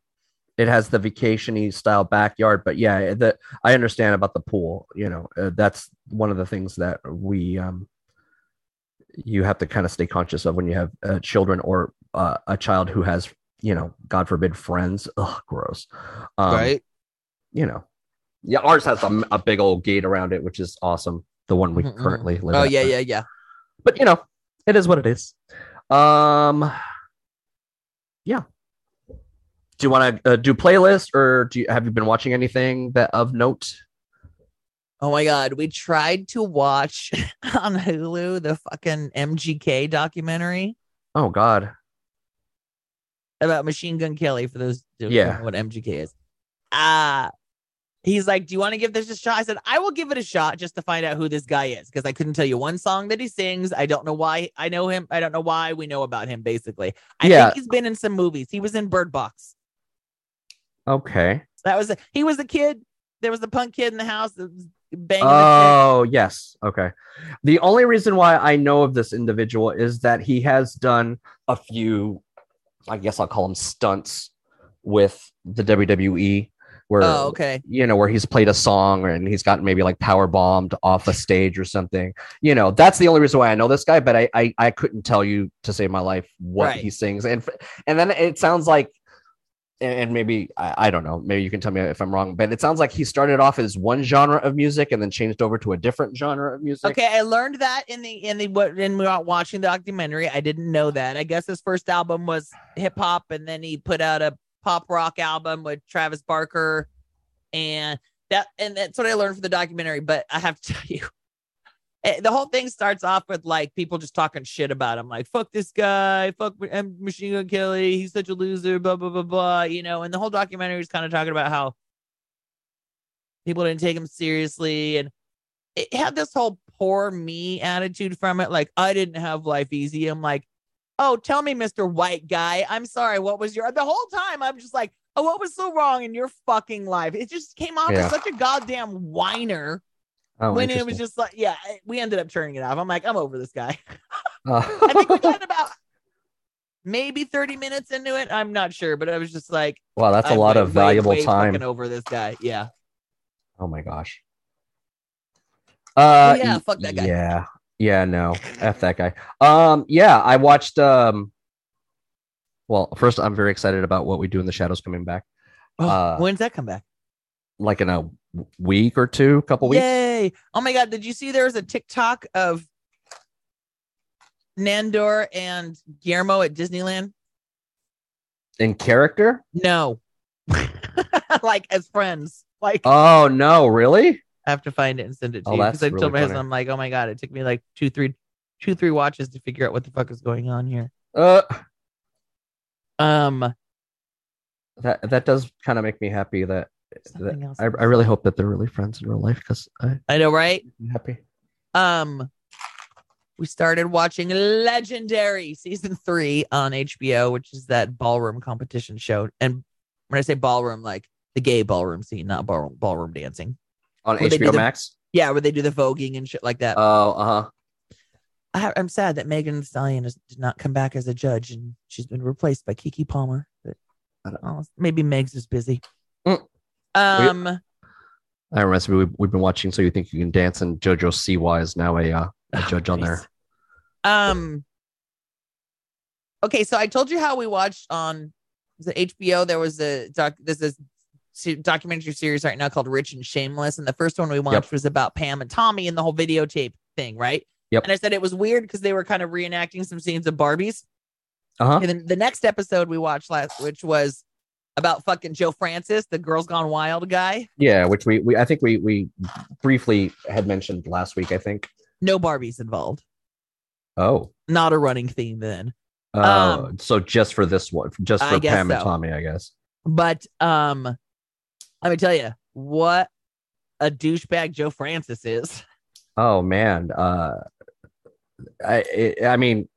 it has the vacationy style backyard. But yeah, the I understand about the pool. You know, uh, that's one of the things that we um, you have to kind of stay conscious of when you have uh, children or uh, a child who has you know, God forbid, friends. Ugh, gross. Um, right? You know, yeah, ours has a, a big old gate around it, which is awesome. The one we Mhm, mhm. currently live. Oh, at, yeah, but- yeah, yeah. but you know, it is what it is. Um, yeah. Do you want to uh, do playlist, or do you have you been watching anything that of note? Oh my god, we tried to watch on Hulu the fucking MGK documentary Oh God, about Machine Gun Kelly for those who don't Yeah. know what MGK is. Uh he's like, Do you want to give this a shot? I said, I will give it a shot just to find out who this guy is because I couldn't tell you one song that he sings. I don't know why I know him. I don't know why we know about him, basically. I Yeah. think he's been in some movies. He was in Bird Box. okay, That was a, he was a kid. There was a punk kid in the house. That was, banging. Oh, yes. Okay. The only reason why I know of this individual is that he has done a few, I guess I'll call them stunts with the WWE, where. Oh, okay. you know where he's played a song and he's gotten maybe like power bombed off a stage or something. You know, that's the only reason why I know this guy. But I I, I couldn't tell you to save my life what Right. he sings, and and then it sounds like. And maybe I, I don't know. Maybe you can tell me if I'm wrong, but it sounds like he started off as one genre of music and then changed over to a different genre of music. Okay, I learned that in the in the what in we were watching the documentary. I didn't know that. I guess his first album was hip hop, and then he put out a pop rock album with Travis Barker, and that and that's what I learned from the documentary. But I have to tell you, eh, the whole thing starts off with like people just talking shit about him, like "fuck this guy," "fuck M- Machine Gun Kelly," he's such a loser, blah blah blah blah. You know, and the whole documentary is kind of talking about how people didn't take him seriously and it had this whole poor me attitude from it. Like, I didn't have life easy. I'm like, oh, tell me, Mr. White Guy. I'm sorry. What was your the whole time? I'm just like, oh, what was so wrong in your fucking life? It just came off Yeah. as such a goddamn whiner Oh, when it was just like, yeah, eh, we ended up turning it off. I'm like, I'm over this guy. Uh, I think we got about maybe 30 minutes into it. I'm not sure, but I was just like, wow, that's a lot way, of valuable way, way time. over this guy. Yeah. Oh my gosh. Uh, yeah, fuck that guy. Yeah, yeah, no, f that guy. Um, yeah, I watched. Um, well, first, I'm very excited about what we do in the shadows coming back, Oh, Uh, when's that come back? like in a week or two, couple weeks. Yay! Oh my god, did you see there was a TikTok of Nandor and Guillermo at Disneyland? In character? No. like as friends. Like Oh no, really? I have to find it and send it to Oh, you. Because I really told my funny. husband, I'm like, oh my god, it took me like two, three, two, three watches to figure out what the fuck is going on here. Uh, Um that that does kind of make me happy. That, that. I, I really hope that they're really friends in real life because I'm I know, right? happy. Um, we started watching Legendary season three on HBO, which is that ballroom competition show. And when I say ballroom, like the gay ballroom scene, not ballroom ballroom dancing. On HBO the- Max. Yeah, where they do the voguing and shit like that. Oh, uh huh. I, I'm sad that Megan Thee Stallion has, did not come back as a judge, and she's been replaced by Keke Palmer. But I don't- oh, maybe Megs is busy. Mm. Um, That reminds me, we've, we've been watching So You Think You Can Dance, and JoJo Siwa is now a, uh, a Oh, judge on nice. there. Um. Okay, so I told you how we watched on the HBO. There was a doc. This se- documentary series right now called Rich and Shameless, and the first one we watched was about Pam and Tommy and the whole videotape thing, right? Yep. And I said it was weird because they were kind of reenacting some scenes of Barbies. Uh huh. And then the next episode we watched last, which was about fucking Joe Francis, the Girls Gone Wild guy. Yeah, which we, we I think we we briefly had mentioned last week. I think. No Barbies involved. Oh. Not a running theme then. Uh, Um, so just for this one, just for Pam and. Tommy, I guess. But um, let me tell you what a douchebag Joe Francis is. Oh man, uh, I I, I mean,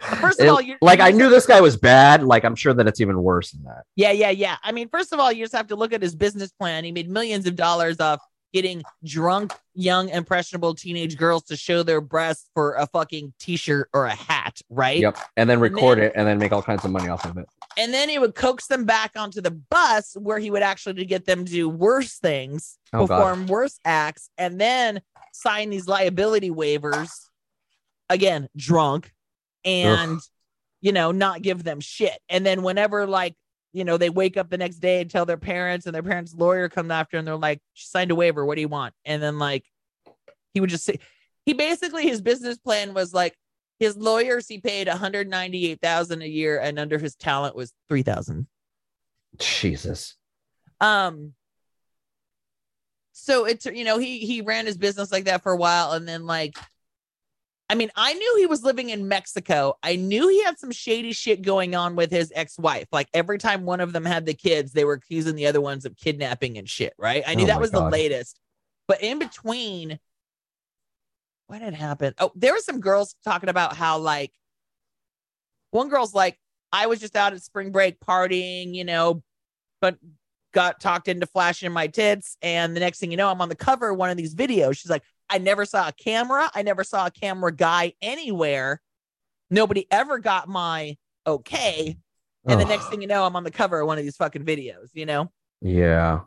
First of it- all, you're like I you're- knew this guy was bad. Like I'm sure that it's even worse than that. Yeah, yeah, yeah. I mean, first of all, you just have to look at his business plan. He made millions of dollars off getting drunk, young, impressionable teenage girls to show their breasts for a fucking t-shirt or a hat, right? Yep, and then record then- it and then make all kinds of money off of it. And then he would coax them back onto the bus where he would actually get them to do worse things, Oh, God. perform worse acts, and then sign these liability waivers. Again, drunk, and you know, not give them shit. And then whenever like you know they wake up the next day and tell their parents, and their parents' lawyer comes after, and they're like, "She signed a waiver. What do you want?" And then like he would just say, he basically his business plan was like his lawyers he paid 198,000 a year and under his talent was 3,000. Jesus. Um so it's you know he he ran his business like that for a while and then like I mean I knew he was living in Mexico. I knew he had some shady shit going on with his ex-wife. Like every time one of them had the kids, they were accusing the other ones of kidnapping and shit, right? I knew Oh that was the latest. But in between what had happened? Oh, there were some girls talking about how like one girl's like, I was just out at spring break partying, you know, but got talked into flashing my tits, and the next thing you know, I'm on the cover of one of these videos. She's like, I never saw a camera. I never saw a camera guy anywhere. Nobody ever got my okay. And the next thing you know, I'm on the cover of one of these fucking videos, you know? Yeah.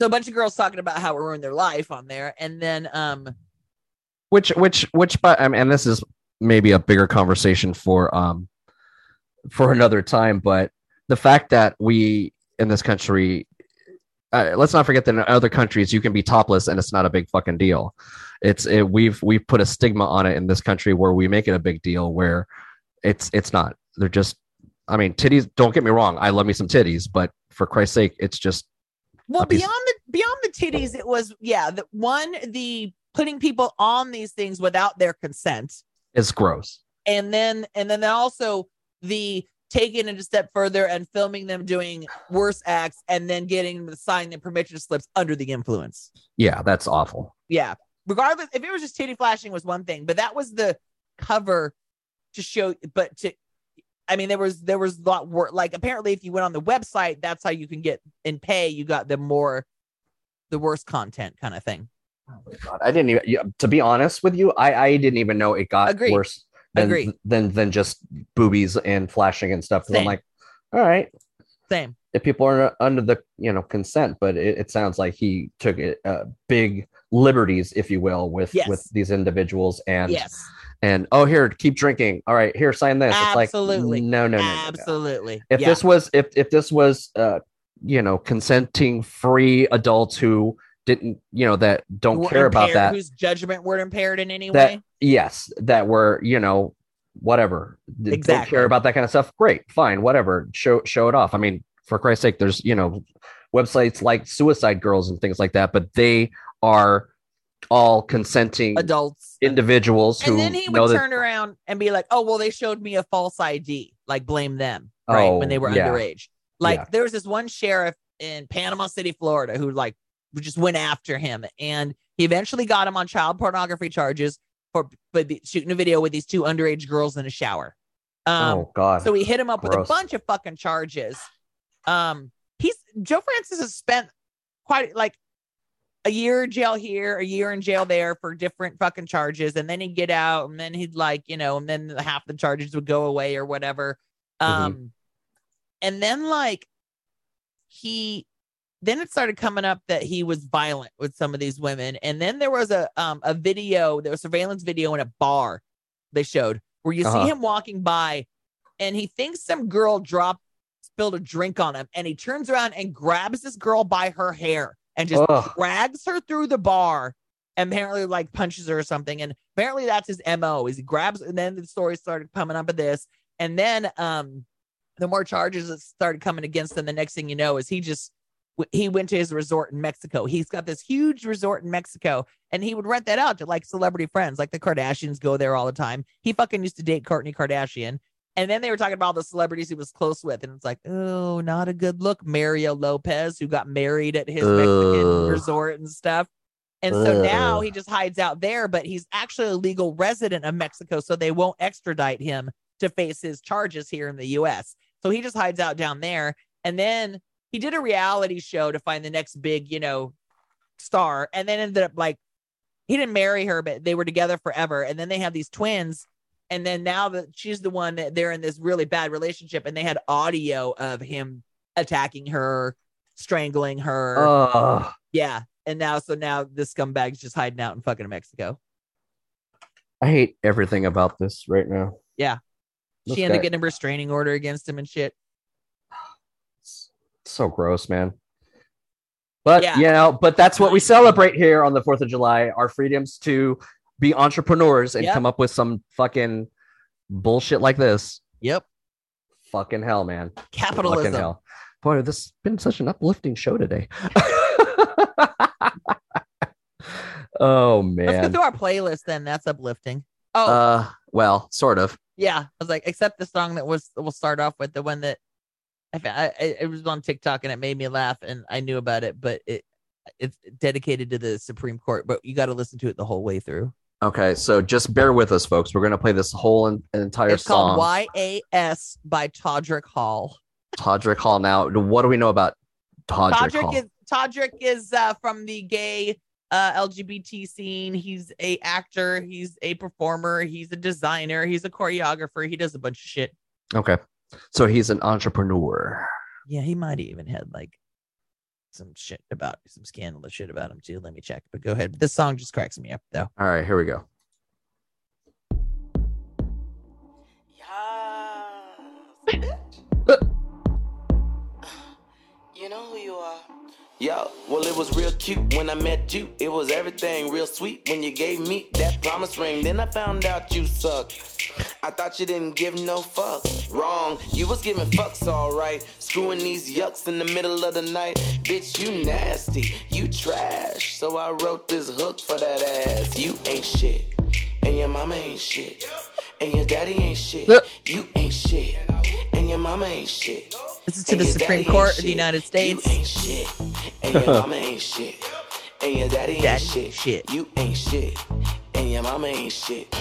So a bunch of girls talking about how it ruined their life on there. And then um Which which which but I mean, and this is maybe a bigger conversation for um for another time, but the fact that we in this country uh, let's not forget that in other countries you can be topless and it's not a big fucking deal. It's it, we've we've put a stigma on it in this country where we make it a big deal where it's it's not. They're just I mean titties. Don't get me wrong. I love me some titties, but for Christ's sake, it's just well beyond the beyond the titties, it was yeah, the one, the putting people on these things without their consent. it's gross. and then and then also the taking it a step further and filming them doing worse acts and then getting them to sign their permission slips under the influence. Yeah, that's awful. Yeah. Regardless, if it was just titty flashing was one thing, but that was the cover to show but to I mean there was there was a lot more like apparently if you went on the website, that's how you can get and pay, you got the more the worst content kind of thing. Oh God, I didn't even. To be honest with you, I I didn't even know it got Agreed. worse than Agreed. than than just boobies and flashing and stuff. I'm like, all right, Same. if people are under the you know consent, but it, it sounds like he took it uh, big liberties, if you will, with Yes. with these individuals and yes. and oh here keep drinking. All right, here sign this. Absolutely. It's like no no no, no, no. Absolutely. If yeah. this was if if this was uh you know consenting free adults who didn't you know that don't were care about that whose judgment were impaired in any That- way. Yes that were you know whatever d- don't Exactly. care about that kind of stuff great fine whatever show show it off i mean for christ's sake there's you know websites like suicide girls and things like that but they are all consenting Adults. individuals who and then he know would that turn around and be like, "Oh, well, they showed me a false ID. Like, blame them, right? Oh, when they were yeah. underage. Like, Yeah. there was this one sheriff in Panama City, Florida, who like just went after him, and he eventually got him on child pornography charges for but shooting a video with these two underage girls in a shower. Um, oh god so we hit him up with a bunch of fucking charges. Um, he's Joe Francis has spent quite like a year in jail here, a year in jail there for different fucking charges, and then he'd get out, and then he'd like, you know, and then half the charges would go away or whatever. Um, and then like he then it started coming up that he was violent with some of these women and then there was a um a video there was surveillance video in a bar they showed where you Uh-huh. see him walking by and he thinks some girl dropped spilled a drink on him and he turns around and grabs this girl by her hair and just Ugh. drags her through the bar and apparently like punches her or something and apparently that's his mo is he grabs and then the story started coming up of this and then um the more charges that started coming against him the next thing you know is he just he went to his resort in Mexico. He's got this huge resort in Mexico and he would rent that out to like celebrity friends. Like the Kardashians go there all the time. He fucking used to date Kourtney Kardashian. And then they were talking about all the celebrities he was close with. And it's like, oh, not a good look. Mario Lopez, who got married at his Mexican resort and stuff. And so now he just hides out there, but he's actually a legal resident of Mexico. So they won't extradite him to face his charges here in the US. So he just hides out down there. And then he did a reality show to find the next big, you know, star. And then ended up like, he didn't marry her, but they were together forever. And then they have these twins. And then now that she's the one that they're in this really bad relationship, and they had audio of him attacking her, strangling her. Ugh. yeah. And now, so now this scumbag's just hiding out in fucking Mexico. i hate everything about this right now Yeah. This she ended guy- up getting a restraining order against him and shit. So gross, man. But Yeah. you know, but that's what we celebrate here on the Fourth of July: our freedoms to be entrepreneurs and Yep. come up with some fucking bullshit like this. Yep. Fucking hell, man! Capitalism. Fucking hell, boy! This has been such an uplifting show today. oh man. Let's go through our playlist then. That's uplifting. Oh, Uh, well, sort of. yeah. I was like, except the song that was we'll start off with the one that I, I it was on TikTok and it made me laugh and I knew about it, but it it's dedicated to the Supreme Court. But you got to listen to it the whole way through. Okay, so just bear with us, folks. We're gonna play this whole en- entire It's called song. YAS by Todrick Hall. Todrick Hall. Now, what do we know about Todrick, Todrick Hall. is Todrick is uh, from the gay uh, LGBT scene. He's a actor. He's a performer. He's a designer. He's a choreographer. He does a bunch of shit. okay. So he's an entrepreneur. Yeah, he might even had like some shit about some scandalous shit about him too. Let me check. But go ahead. This song just cracks me up though. All right, here we go. Yo, well, it was real cute when I met you. It was everything real sweet when you gave me that promise ring. Then I found out you suck. I thought you didn't give no fucks. Wrong, you was giving fucks alright. Screwing these yucks in the middle of the night. Bitch, you nasty, you trash. So I wrote this hook for that ass. You ain't shit, and your mama ain't shit, and your daddy ain't shit. You ain't shit, and your mama ain't shit. This is to the Supreme Court ain't of the. United States. You ain't shit. And your mama ain't shit. And your daddy ain't Daddy shit. shit. You ain't shit. And your mama ain't shit.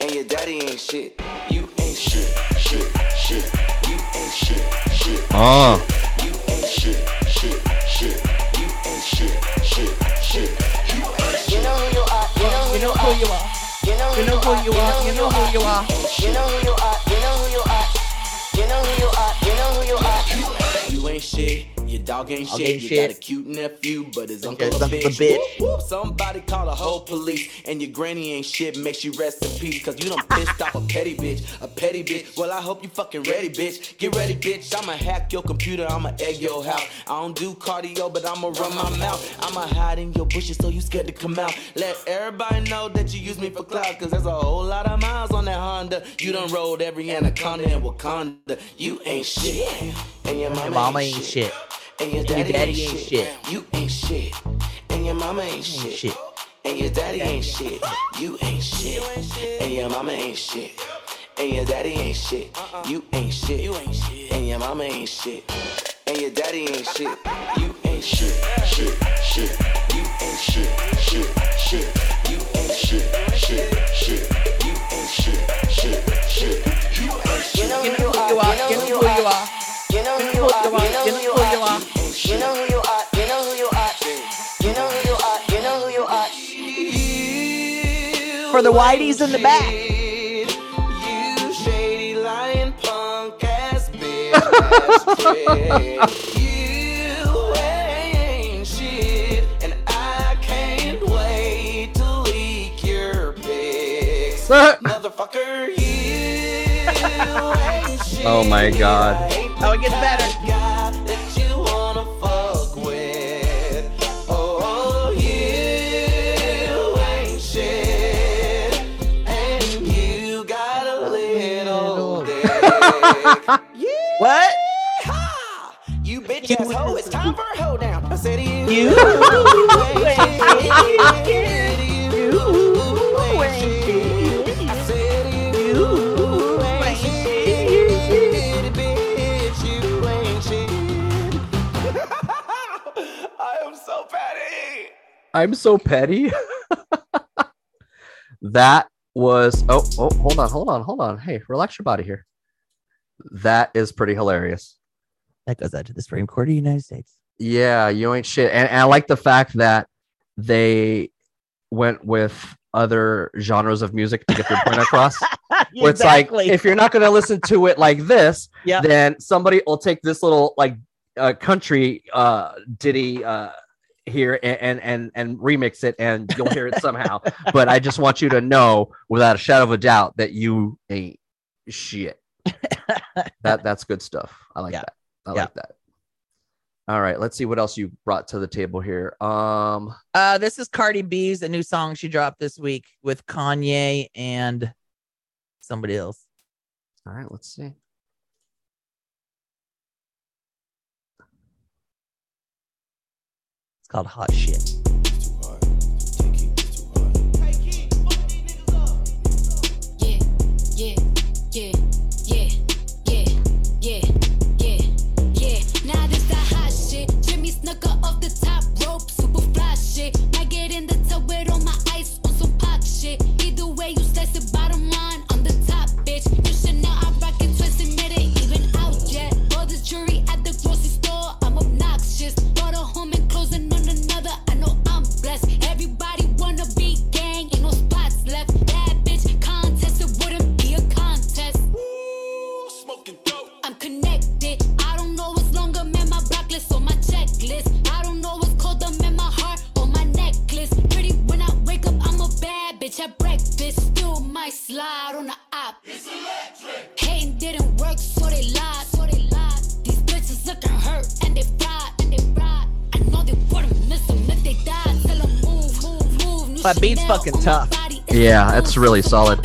And your daddy ain't shit. You ain't shit. Shit. Shit. You ain't shit. Shit. Oh, You ain't shit. Shit. Shit. You ain't shit. Shit. Shit. You ain't shit. You know who you are. You know who You you are. who you are. You know who You know who you are. You know who you are. You know who you are. You know who you are. You know who you are. You ain't shit. Your dog ain't Dog shit. ain't you shit. got a cute nephew, but his His uncle a uncle's a bitch. bitch. Whoop, whoop. Somebody call the whole police, and your granny ain't shit. Makes you rest in peace, cause you done pissed off a petty bitch. A petty bitch. Well, I hope you fucking ready, bitch. Get ready, bitch. I'ma hack your computer. I'ma egg your house. I don't do cardio, but I'ma run my mouth. I'ma hide in your bushes so you scared to come out. Let everybody know that you use me for clout, cause there's a whole lot of miles on that Honda. You done rode every anaconda in Wakanda. You ain't shit. And your mama, mama ain't shit. And your your daddy, daddy ain't, ain't shit. shit. You ain't shit. And your mama ain't shit. shit. And your daddy ain't shit. You ain't shit. And your mama ain't shit. And your daddy ain't shit. You ain't shit. You ain't shit. And your mama ain't shit. And your daddy ain't shit. You ain't shit. Shit. Shit. You ain't shit. Shit. Shit. You ain't shit. Shit. Shit. You ain't shit. Shit. Shit. You ain't shit. You know who you are. you are. You know who you are. You know who you are. You know who you are. You know who you are. You know who you are. You know who you are. You know who you are. For the whiteys in the back. You shady lying punk ass bitch. you ain't shit, and I can't wait to leak your pics. Motherfucker, you ain't shit. Oh my God. Oh, it gets better. What? You bitch ass hoe, it's time for a hoe down. I said you, You. You ain't shit. I said to you, ain't shit. Bitch, you ain't shit. I am so petty. I'm so petty. that was oh oh hold on hold on hold on. Hey, relax your body here. That is pretty hilarious. That goes out to the Supreme Court of the United States. Yeah, you ain't shit. And, and I like the fact that they went with other genres of music to get their point across. Where it's like if you're not going to listen to it like this, Yeah. then somebody will take this little like uh, country uh, ditty uh, here and, and and and remix it, and you'll hear it somehow. but I just want you to know, without a shadow of a doubt, that you ain't shit. That that's good stuff. I like Yeah. that. I Yeah. like that. All right, let's see what else you brought to the table here. Um, Uh, this is Cardi B's a new song she dropped this week with Kanye and somebody else. all right, let's see. It's called Hot Shit. Can't fucking tough. Yeah, that really solid.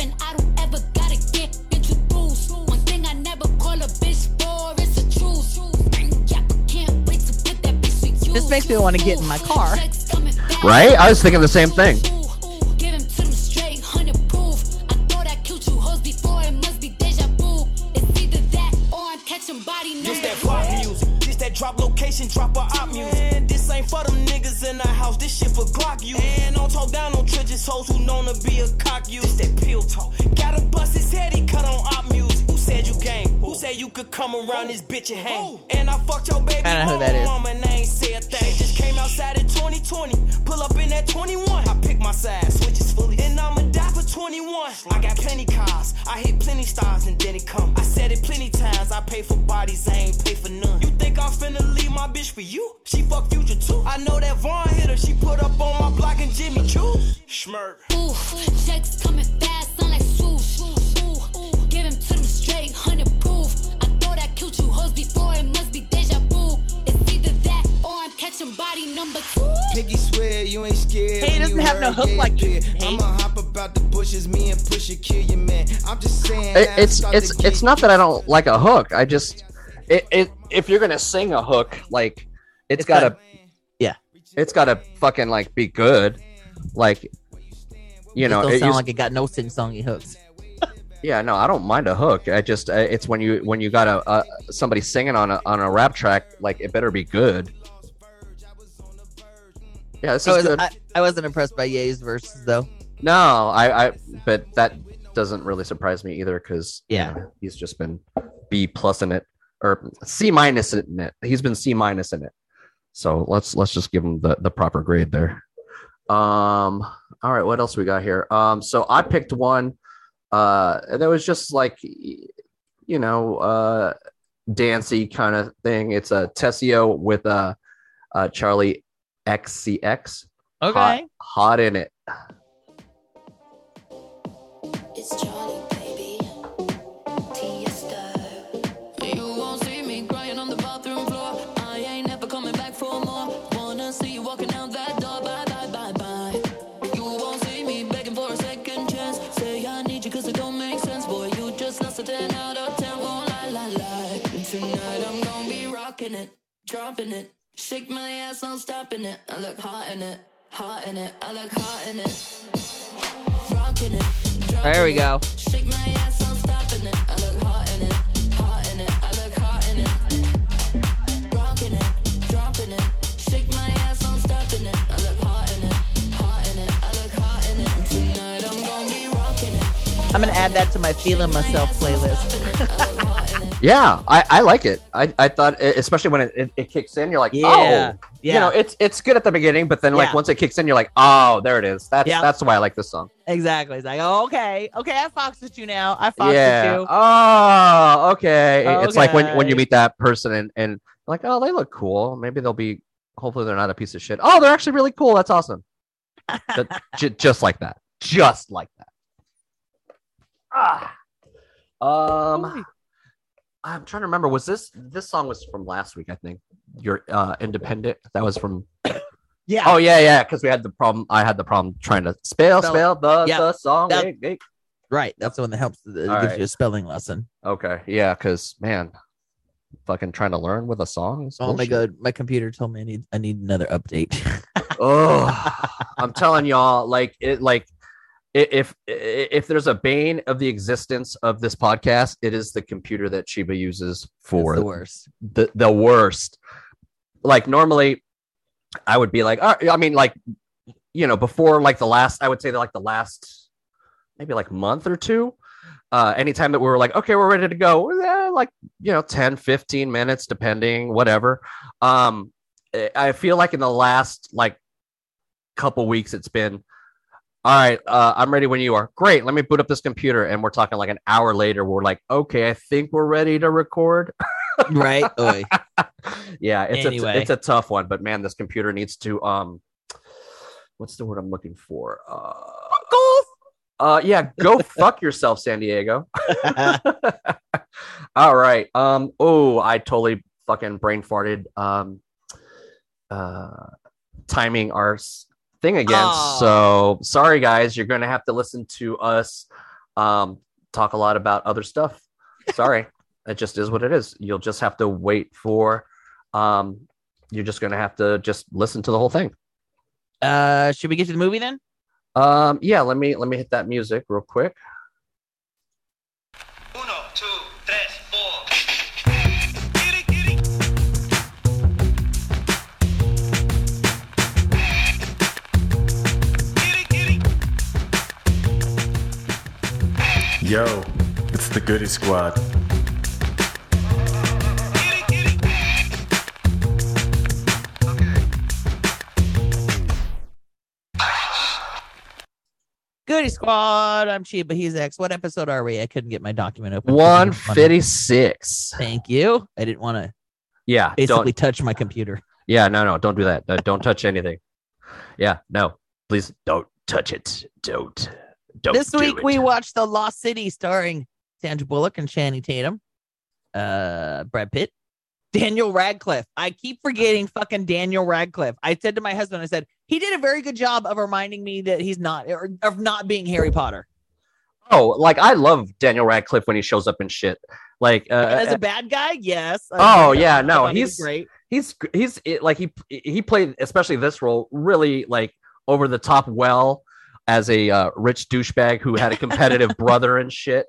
This makes me wanna get in my car. Checks coming fast. Right? I was thinking the same thing. Bitch and hang? And I fucked it's it's it's not that I don't like a hook. I just it, it if you're gonna sing a hook, like it's It's gotta got- yeah. it's gotta fucking like be good. Like you know, it sound used- like it got no sing songy hooks. yeah, no, I don't mind a hook. I just uh, it's when you when you got a uh, somebody singing on a on a rap track, like it better be good. Yeah, this I, was, good. I, I wasn't impressed by Ye's verses though. No, I, I, but that doesn't really surprise me either because Yeah. he's just been B plus in it or C minus in it. He's been C minus in it. So let's let's just give him the the proper grade there. Um. All right. What else we got here? Um. So I picked one. Uh. That was just like, you know, uh, dancey kind of thing. It's a Tiësto with a, uh Charli XCX. Hot, hot in it. Dropping it. Shake my ass, I'm stopping it. I look hot in it, hot in it. I look hot in it. Rocking it. There we go. Shake my ass, I'm stopping it. I look hot in it, hot in it. I look hot in it. Rocking it, dropping it. Shake my ass, I'm stopping it. I look hot in it, hot in it. I look hot in it. Tonight I'm gonna be rocking it. I'm gonna add that to my feeling myself playlist. Yeah, I, I like it. I, I thought, especially when it, it, it kicks in, you're like, Yeah, oh, yeah. you know, it's it's good at the beginning, but then like Yeah. once it kicks in, you're like, oh, there it is. That's that's why I like this song. Exactly. It's like, oh, okay, okay, I foxed with you now. I foxed yeah. with you. Oh, okay. It's like when when you meet that person and and like, oh, they look cool. Maybe they'll be. Hopefully, they're not a piece of shit. Oh, they're actually really cool. That's awesome. Ju- just like that. Just like that. Ah. Um. I'm trying to remember. Was this this song was from last week? I think. Your uh, independent. That was from. Yeah. Oh yeah, yeah. Because we had the problem. I had the problem trying to spell Spell- spell the yeah. the song. That-. Right. That's the one that helps. That gives right. you a spelling lesson. Okay, yeah. Because man, fucking trying to learn with a song. Oh my god, my computer told me I need I need another update. Oh, I'm telling y'all, like it, like if if there's a bane of the existence of this podcast, it is the computer that Cheeba uses for It's the worst. the the worst. Like normally, I would be like, right, I mean, like you know, before like the last, I would say that like the last maybe like month or two. Uh, anytime that we were like, okay, we're ready to go, eh, like you know, 10, 15 minutes, depending, whatever. Um, I feel like in the last like couple weeks, it's been all right. Uh, I'm ready when you are. Great. Let me boot up this computer, and we're talking like an hour later. We're like, okay, I think we're ready to record. Right? Oy. yeah, it's Anyway. a it's a tough one, but man, this computer needs to um, what's the word I'm looking for? Uh, Uh, yeah, go fuck yourself, San Diego. All right. Um. Oh, I totally fucking brain farted. Um. Uh, timing our thing again. Oh. So sorry, guys. You're gonna have to listen to us. Um. Talk a lot about other stuff. Sorry. it just is what it is. You'll just have to wait for. Um. You're just gonna have to just listen to the whole thing. Uh, should we get to the movie then? Um. Yeah. Let me let me hit that music real quick. Yo, it's the Goody Squad. Goody Squad. I'm Cheeba. He's X. What episode are we? I couldn't get my document open. One fifty six. Thank you. I didn't want to Yeah. basically Don't. touch my computer. Yeah. No. No. Don't do that. Uh, don't touch anything. Yeah. No. Please don't touch it. Don't. Don't. this week it. we watched The Lost City starring Sandra Bullock and Channing Tatum, uh, Brad Pitt, Daniel Radcliffe. I keep forgetting fucking Daniel Radcliffe. I said to my husband, I said he did a very good job of reminding me that he's not or of not being Harry Potter. Oh, like I love Daniel Radcliffe when he shows up in shit. Like, uh, As a bad guy, yes. Oh, yeah, no, he he's- great. he's he's like he he played especially this role really like over the top well as a uh, rich douchebag who had a competitive brother and shit.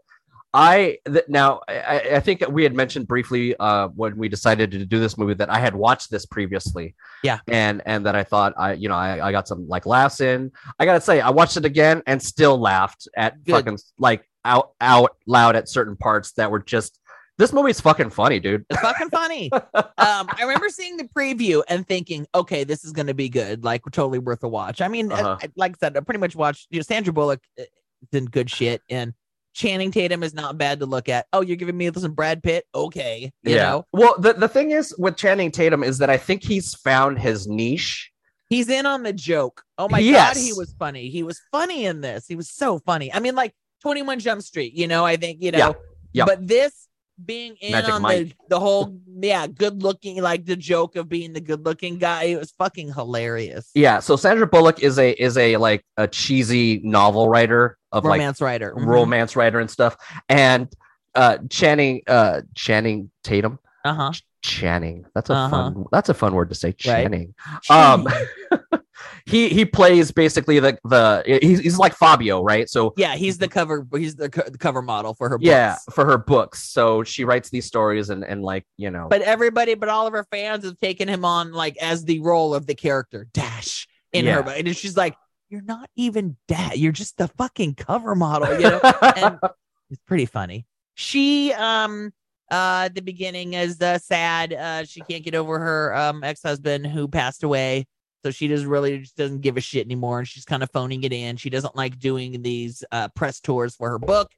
I th- now I, I think we had mentioned briefly uh, when we decided to do this movie that I had watched this previously. Yeah. and and that I thought I you know I, I got some like laughs in. I gotta say I watched it again and still laughed at Good. fucking like out out loud at certain parts that were just this movie's fucking funny, dude. It's fucking funny. um, I remember seeing the preview and thinking, okay, this is going to be good, like totally worth a watch. I mean, Uh-huh. I, like I said, I pretty much watched. You know, Sandra Bullock uh, did good shit, and Channing Tatum is not bad to look at. Oh, you're giving me some Brad Pitt? Okay, you know, Well, the, the thing is with Channing Tatum is that I think he's found his niche. he's in on the joke. Oh my Yes. god, he was funny. He was funny in this. He was so funny. I mean, like Twenty One Jump Street. You know, I think you know. Yeah. Yeah. But this being in Magic on the, Mike. the whole yeah good looking like the joke of being the good looking guy it was fucking hilarious Yeah. So Sandra Bullock is a is a like a cheesy novel writer of romance writer like romance writer and stuff. And uh Channing uh Channing Tatum. uh-huh Channing. That's a Uh-huh. fun that's a fun word to say. Right. Channing. Um he he plays basically the the he's, he's like Fabio, right? So yeah he's the cover he's the, co- the cover model for her books. yeah, for her books. So she writes these stories and and like, you know. but everybody but all of her fans have taken him on like as the role of the character dash in Yeah. her book and she's like you're not even that you're just the fucking cover model you know and it's pretty funny. She um uh the beginning is uh, sad. Uh she can't get over her um ex-husband who passed away. So she just really just doesn't give a shit anymore and she's kind of phoning it in. She doesn't like doing these uh press tours for her book.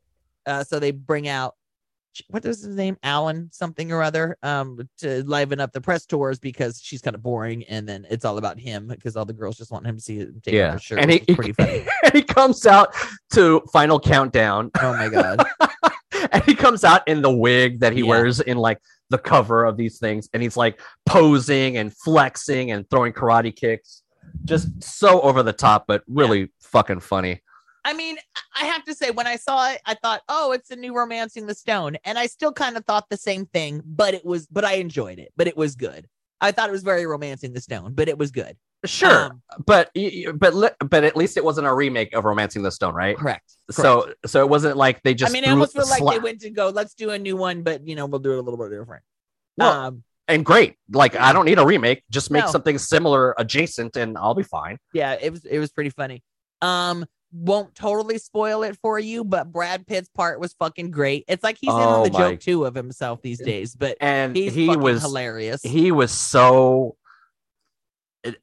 Uh so they bring out what is his name? Alan something or other um to liven up the press tours because she's kind of boring and then it's all about him because all the girls just want him to see and take off yeah. his shirt. and he, pretty funny. and he comes out to final countdown oh my god. and he comes out in the wig that he Yeah. wears in like the cover of these things and he's like posing and flexing and throwing karate kicks just so over the top but really fucking funny I mean, I have to say, when I saw it, I thought, oh, it's a new Romancing the Stone. And I still kind of thought the same thing, but it was, but I enjoyed it, but it was good. I thought it was very Romancing the Stone, but it was good. sure Um, but but but at least it wasn't a remake of romancing the stone right correct. so so it wasn't like they just I mean, I threw almost feel like they went to go, let's do a new one, but, you know, we'll do it a little bit different. Well, um, and great like i don't need a remake just make No. something similar adjacent and i'll be fine yeah, it was, it was pretty funny. Um, won't totally spoil it for you, but Brad Pitt's part was fucking great. It's like he's in Oh on the my- joke too of himself these days, but and he was hilarious. he was so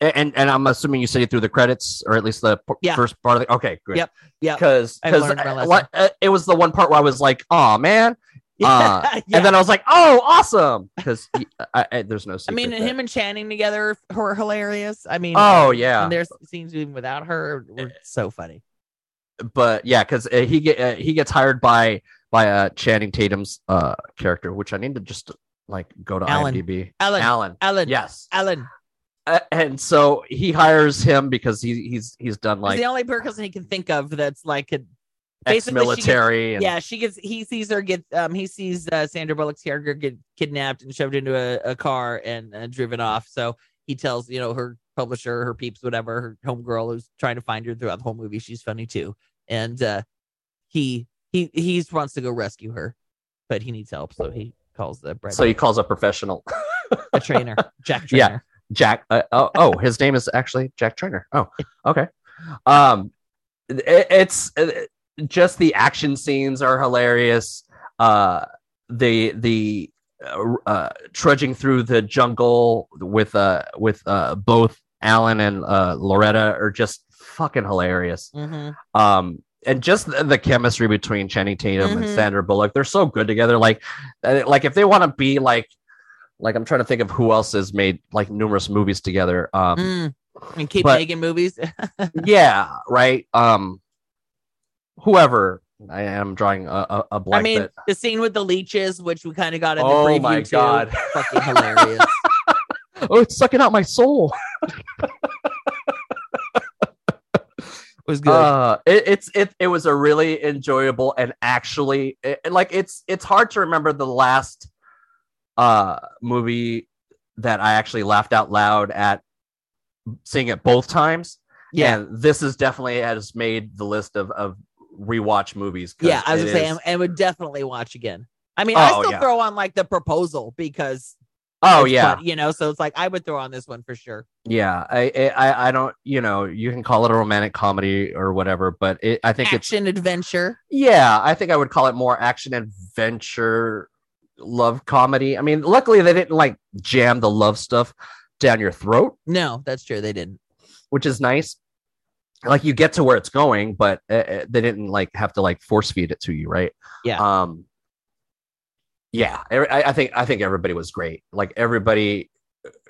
and and i'm assuming you said it through the credits or at least the Yeah. first part of the okay good Yep, yep. because I've learned my uh, lesson. Uh, it was the one part where i was like oh man uh, Yeah. and then i was like oh awesome because there's no I mean, that- him and Channing together were hilarious. I mean, oh yeah and there's scenes even without her were eh. so funny. But yeah, because uh, he get uh, he gets hired by by uh, Channing Tatum's uh character, which I need to just like go to Alan. IMDb. Alan. Alan. Alan. Yes. Alan. Uh, and so he hires him because he, he's he's done He's like the only person he can think of that's like a basically she ex-military. and, yeah, she gets he sees her get um he sees uh, Sandra Bullock's character get kidnapped and shoved into a, a car and uh, driven off. So he tells you know her publisher, her peeps, whatever, her homegirl who's trying to find her throughout the whole movie. She's funny too, and uh, he he he wants to go rescue her, but he needs help, so he calls the bread So he calls a professional. a trainer, Jack Yeah. Jack. Uh, oh, oh, his name is actually Jack Trainer. Oh, okay. Um, it, it's uh, just the action scenes are hilarious. Uh, the the uh, uh, trudging through the jungle with uh with uh both Alan and uh Loretta are just fucking hilarious. Mhm. Um, and just the, chemistry between Channing Tatum and Mhm. Sandra Bullock, they're so good together. Like, uh, like if they want to be like, like I'm trying to think of who else has made like numerous movies together. Um, Mm. And keep But- Megan movies. yeah, right. Um, whoever I am drawing a, a, a blank. I mean, but- the scene with the leeches, which we kind of got in the Oh preview my too, God. fucking hilarious. oh, it's sucking out my soul. was good. Uh, it, it's it it was a really enjoyable and actually it, like it's it's hard to remember the last uh movie that I actually laughed out loud at seeing it both times. Yeah. and this is definitely has made the list of of rewatch movies. yeah, I was gonna say, is- I would definitely watch again. I mean, I Oh, still yeah. throw on like the proposal because oh it's yeah, fun, you know, so it's like I would throw on this one for sure. yeah. I, I I- don't you know you can call it a romantic comedy or whatever, but it, I think it's Action adventure. Yeah, I think I would call it more action adventure love comedy. I mean, luckily they didn't like jam the love stuff down your throat, No, that's true. They didn't. which is nice. Like you get to where it's going, but uh, they didn't like have to like force feed it to you, right? Yeah. Um. Yeah, I, I think I think everybody was great. Like everybody,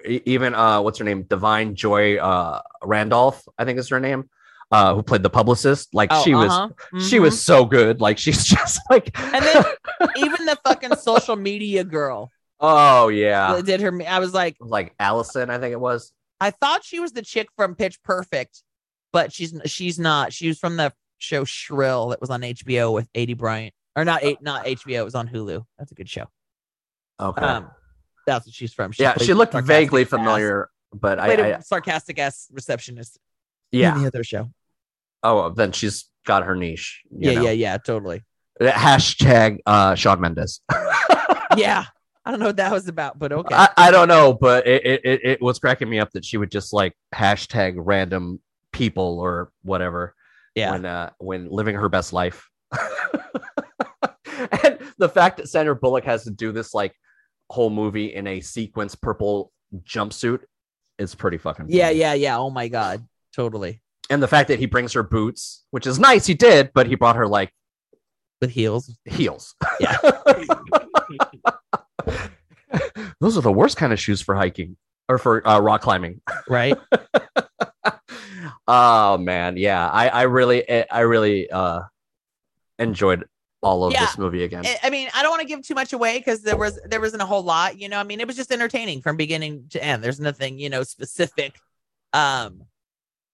even uh, what's her name, Da'Vine Joy uh Randolph, I think is her name, uh, who played the publicist. Like Oh, she was uh-huh. she Mhm. was so good. Like she's just like, And then even the fucking social media girl oh yeah, did her. I was like, like Allison, I think it was. I thought she was the chick from Pitch Perfect, but she's she's not. She was from the show Shrill that was on HBO with Aidy Bryant, or not eight, not HBO. It was on Hulu. That's a good show. Okay, Um, that's what she's from. yeah, she looked vaguely ass- familiar, but I, I a sarcastic ass receptionist. yeah. in the other show. Oh, then she's got her niche. you Yeah, know. yeah, yeah, totally. Hashtag uh, Shawn Mendes. Yeah, I don't know what that was about, but okay. I, I don't know, but it, it, it, it was cracking me up that she would just like hashtag random people or whatever. Yeah. When uh, when living her best life. and the fact that Sandra Bullock has to do this like whole movie in a sequence purple jumpsuit is pretty fucking yeah, yeah, yeah. Oh my god, totally. And the fact that he brings her boots, which is nice, he did, but he brought her like With heels. heels. Yeah. Those are the worst kind of shoes for hiking or for uh, rock climbing. Right. oh man, yeah. I I really I really uh enjoyed all of Yeah. this movie again. I- mean, I don't want to give too much away because there was there wasn't a whole lot, you know. I mean, it was just entertaining from beginning to end. There's nothing, you know, specific. Um,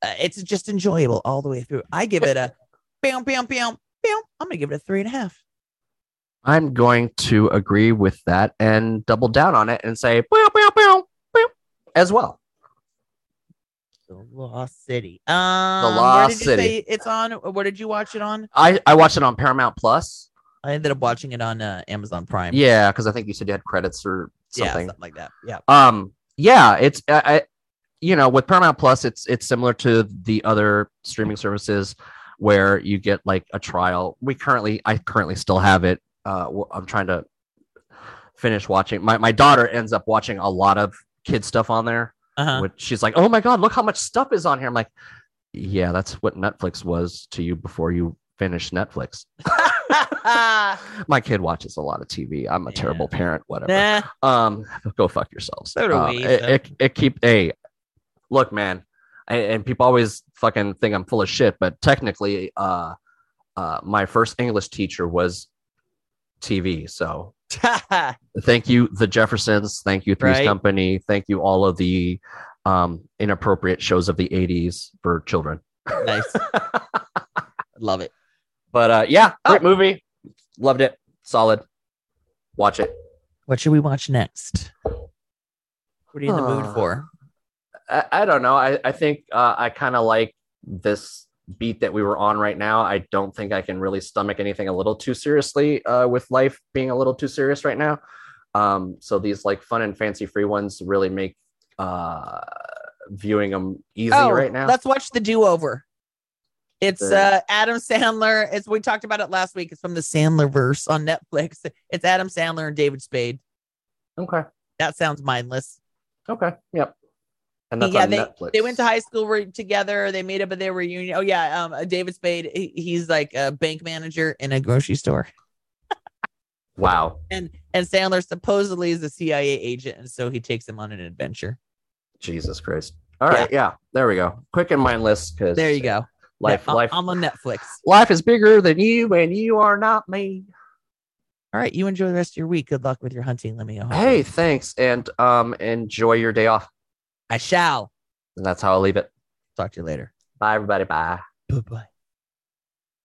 uh, it's just enjoyable all the way through. I give it a, bam, bam, bam, bam. I'm gonna give it a three and a half. I'm going to agree with that and double down on it and say bow, bow, bow, bow, as well. The Lost City. Um, where Lost City. it's on? Where did you watch it on? I I watched it on Paramount Plus. I ended up watching it on uh, Amazon Prime. Yeah, because I think you said you had credits or yeah, something. something like that. Yeah. Um, yeah, it's I, I, you know, with Paramount Plus, it's it's similar to the other streaming services where you get like a trial. We currently, I currently still have it. Uh, I'm trying to finish watching. My my daughter ends up watching a lot of kid stuff on there. Uh-huh. Which she's like, oh my god, look how much stuff is on here. I'm like, yeah, that's what Netflix was to you before you finished Netflix. my kid watches a lot of TV. I'm a terrible parent. Whatever. Nah. Um, go fuck yourselves. So do Uh, we, It, it, it keep a look, man. And, and people always fucking think I'm full of shit, but technically, uh, uh, my first English teacher was TV. So thank you, the Jeffersons. Thank you, Three's Right. Company. Thank you, all of the um, inappropriate shows of the 80s for children. nice. Love it. But uh, yeah, great Oh. movie. Loved it. Solid. Watch it. What should we watch next? What are you in the mood for? I, I don't know. I, I think uh, I kind of like this beat that we were on right now. I don't think I can really stomach anything a little too seriously uh, with life being a little too serious right now. Um, so these like fun and fancy free ones really make uh, viewing them easy right now. Oh, Let's watch the do over. It's uh Adam Sandler. It's we talked about it last week. It's from the Sandler verse on Netflix. It's Adam Sandler and David Spade. Okay. That sounds mindless. Okay. Yep. And that's yeah, they Netflix. they went to high school together. They made up at their reunion. Oh yeah, um, uh, David Spade. he- he's like a bank manager in a grocery store, Wow. and and Sandler supposedly is a CIA agent, and so he takes him on an adventure. Jesus Christ. All right. Yeah. There we go. Quick and mindless because There you go. Life, Yeah, life, I'm on Netflix. life is bigger than you, and you are not me. All right, you enjoy the rest of your week. Good luck with your hunting. Let me know. Hey, thanks, and um, enjoy your day off. I shall And that's how I'll leave it. talk to you later. Bye, everybody. Bye. Bye bye.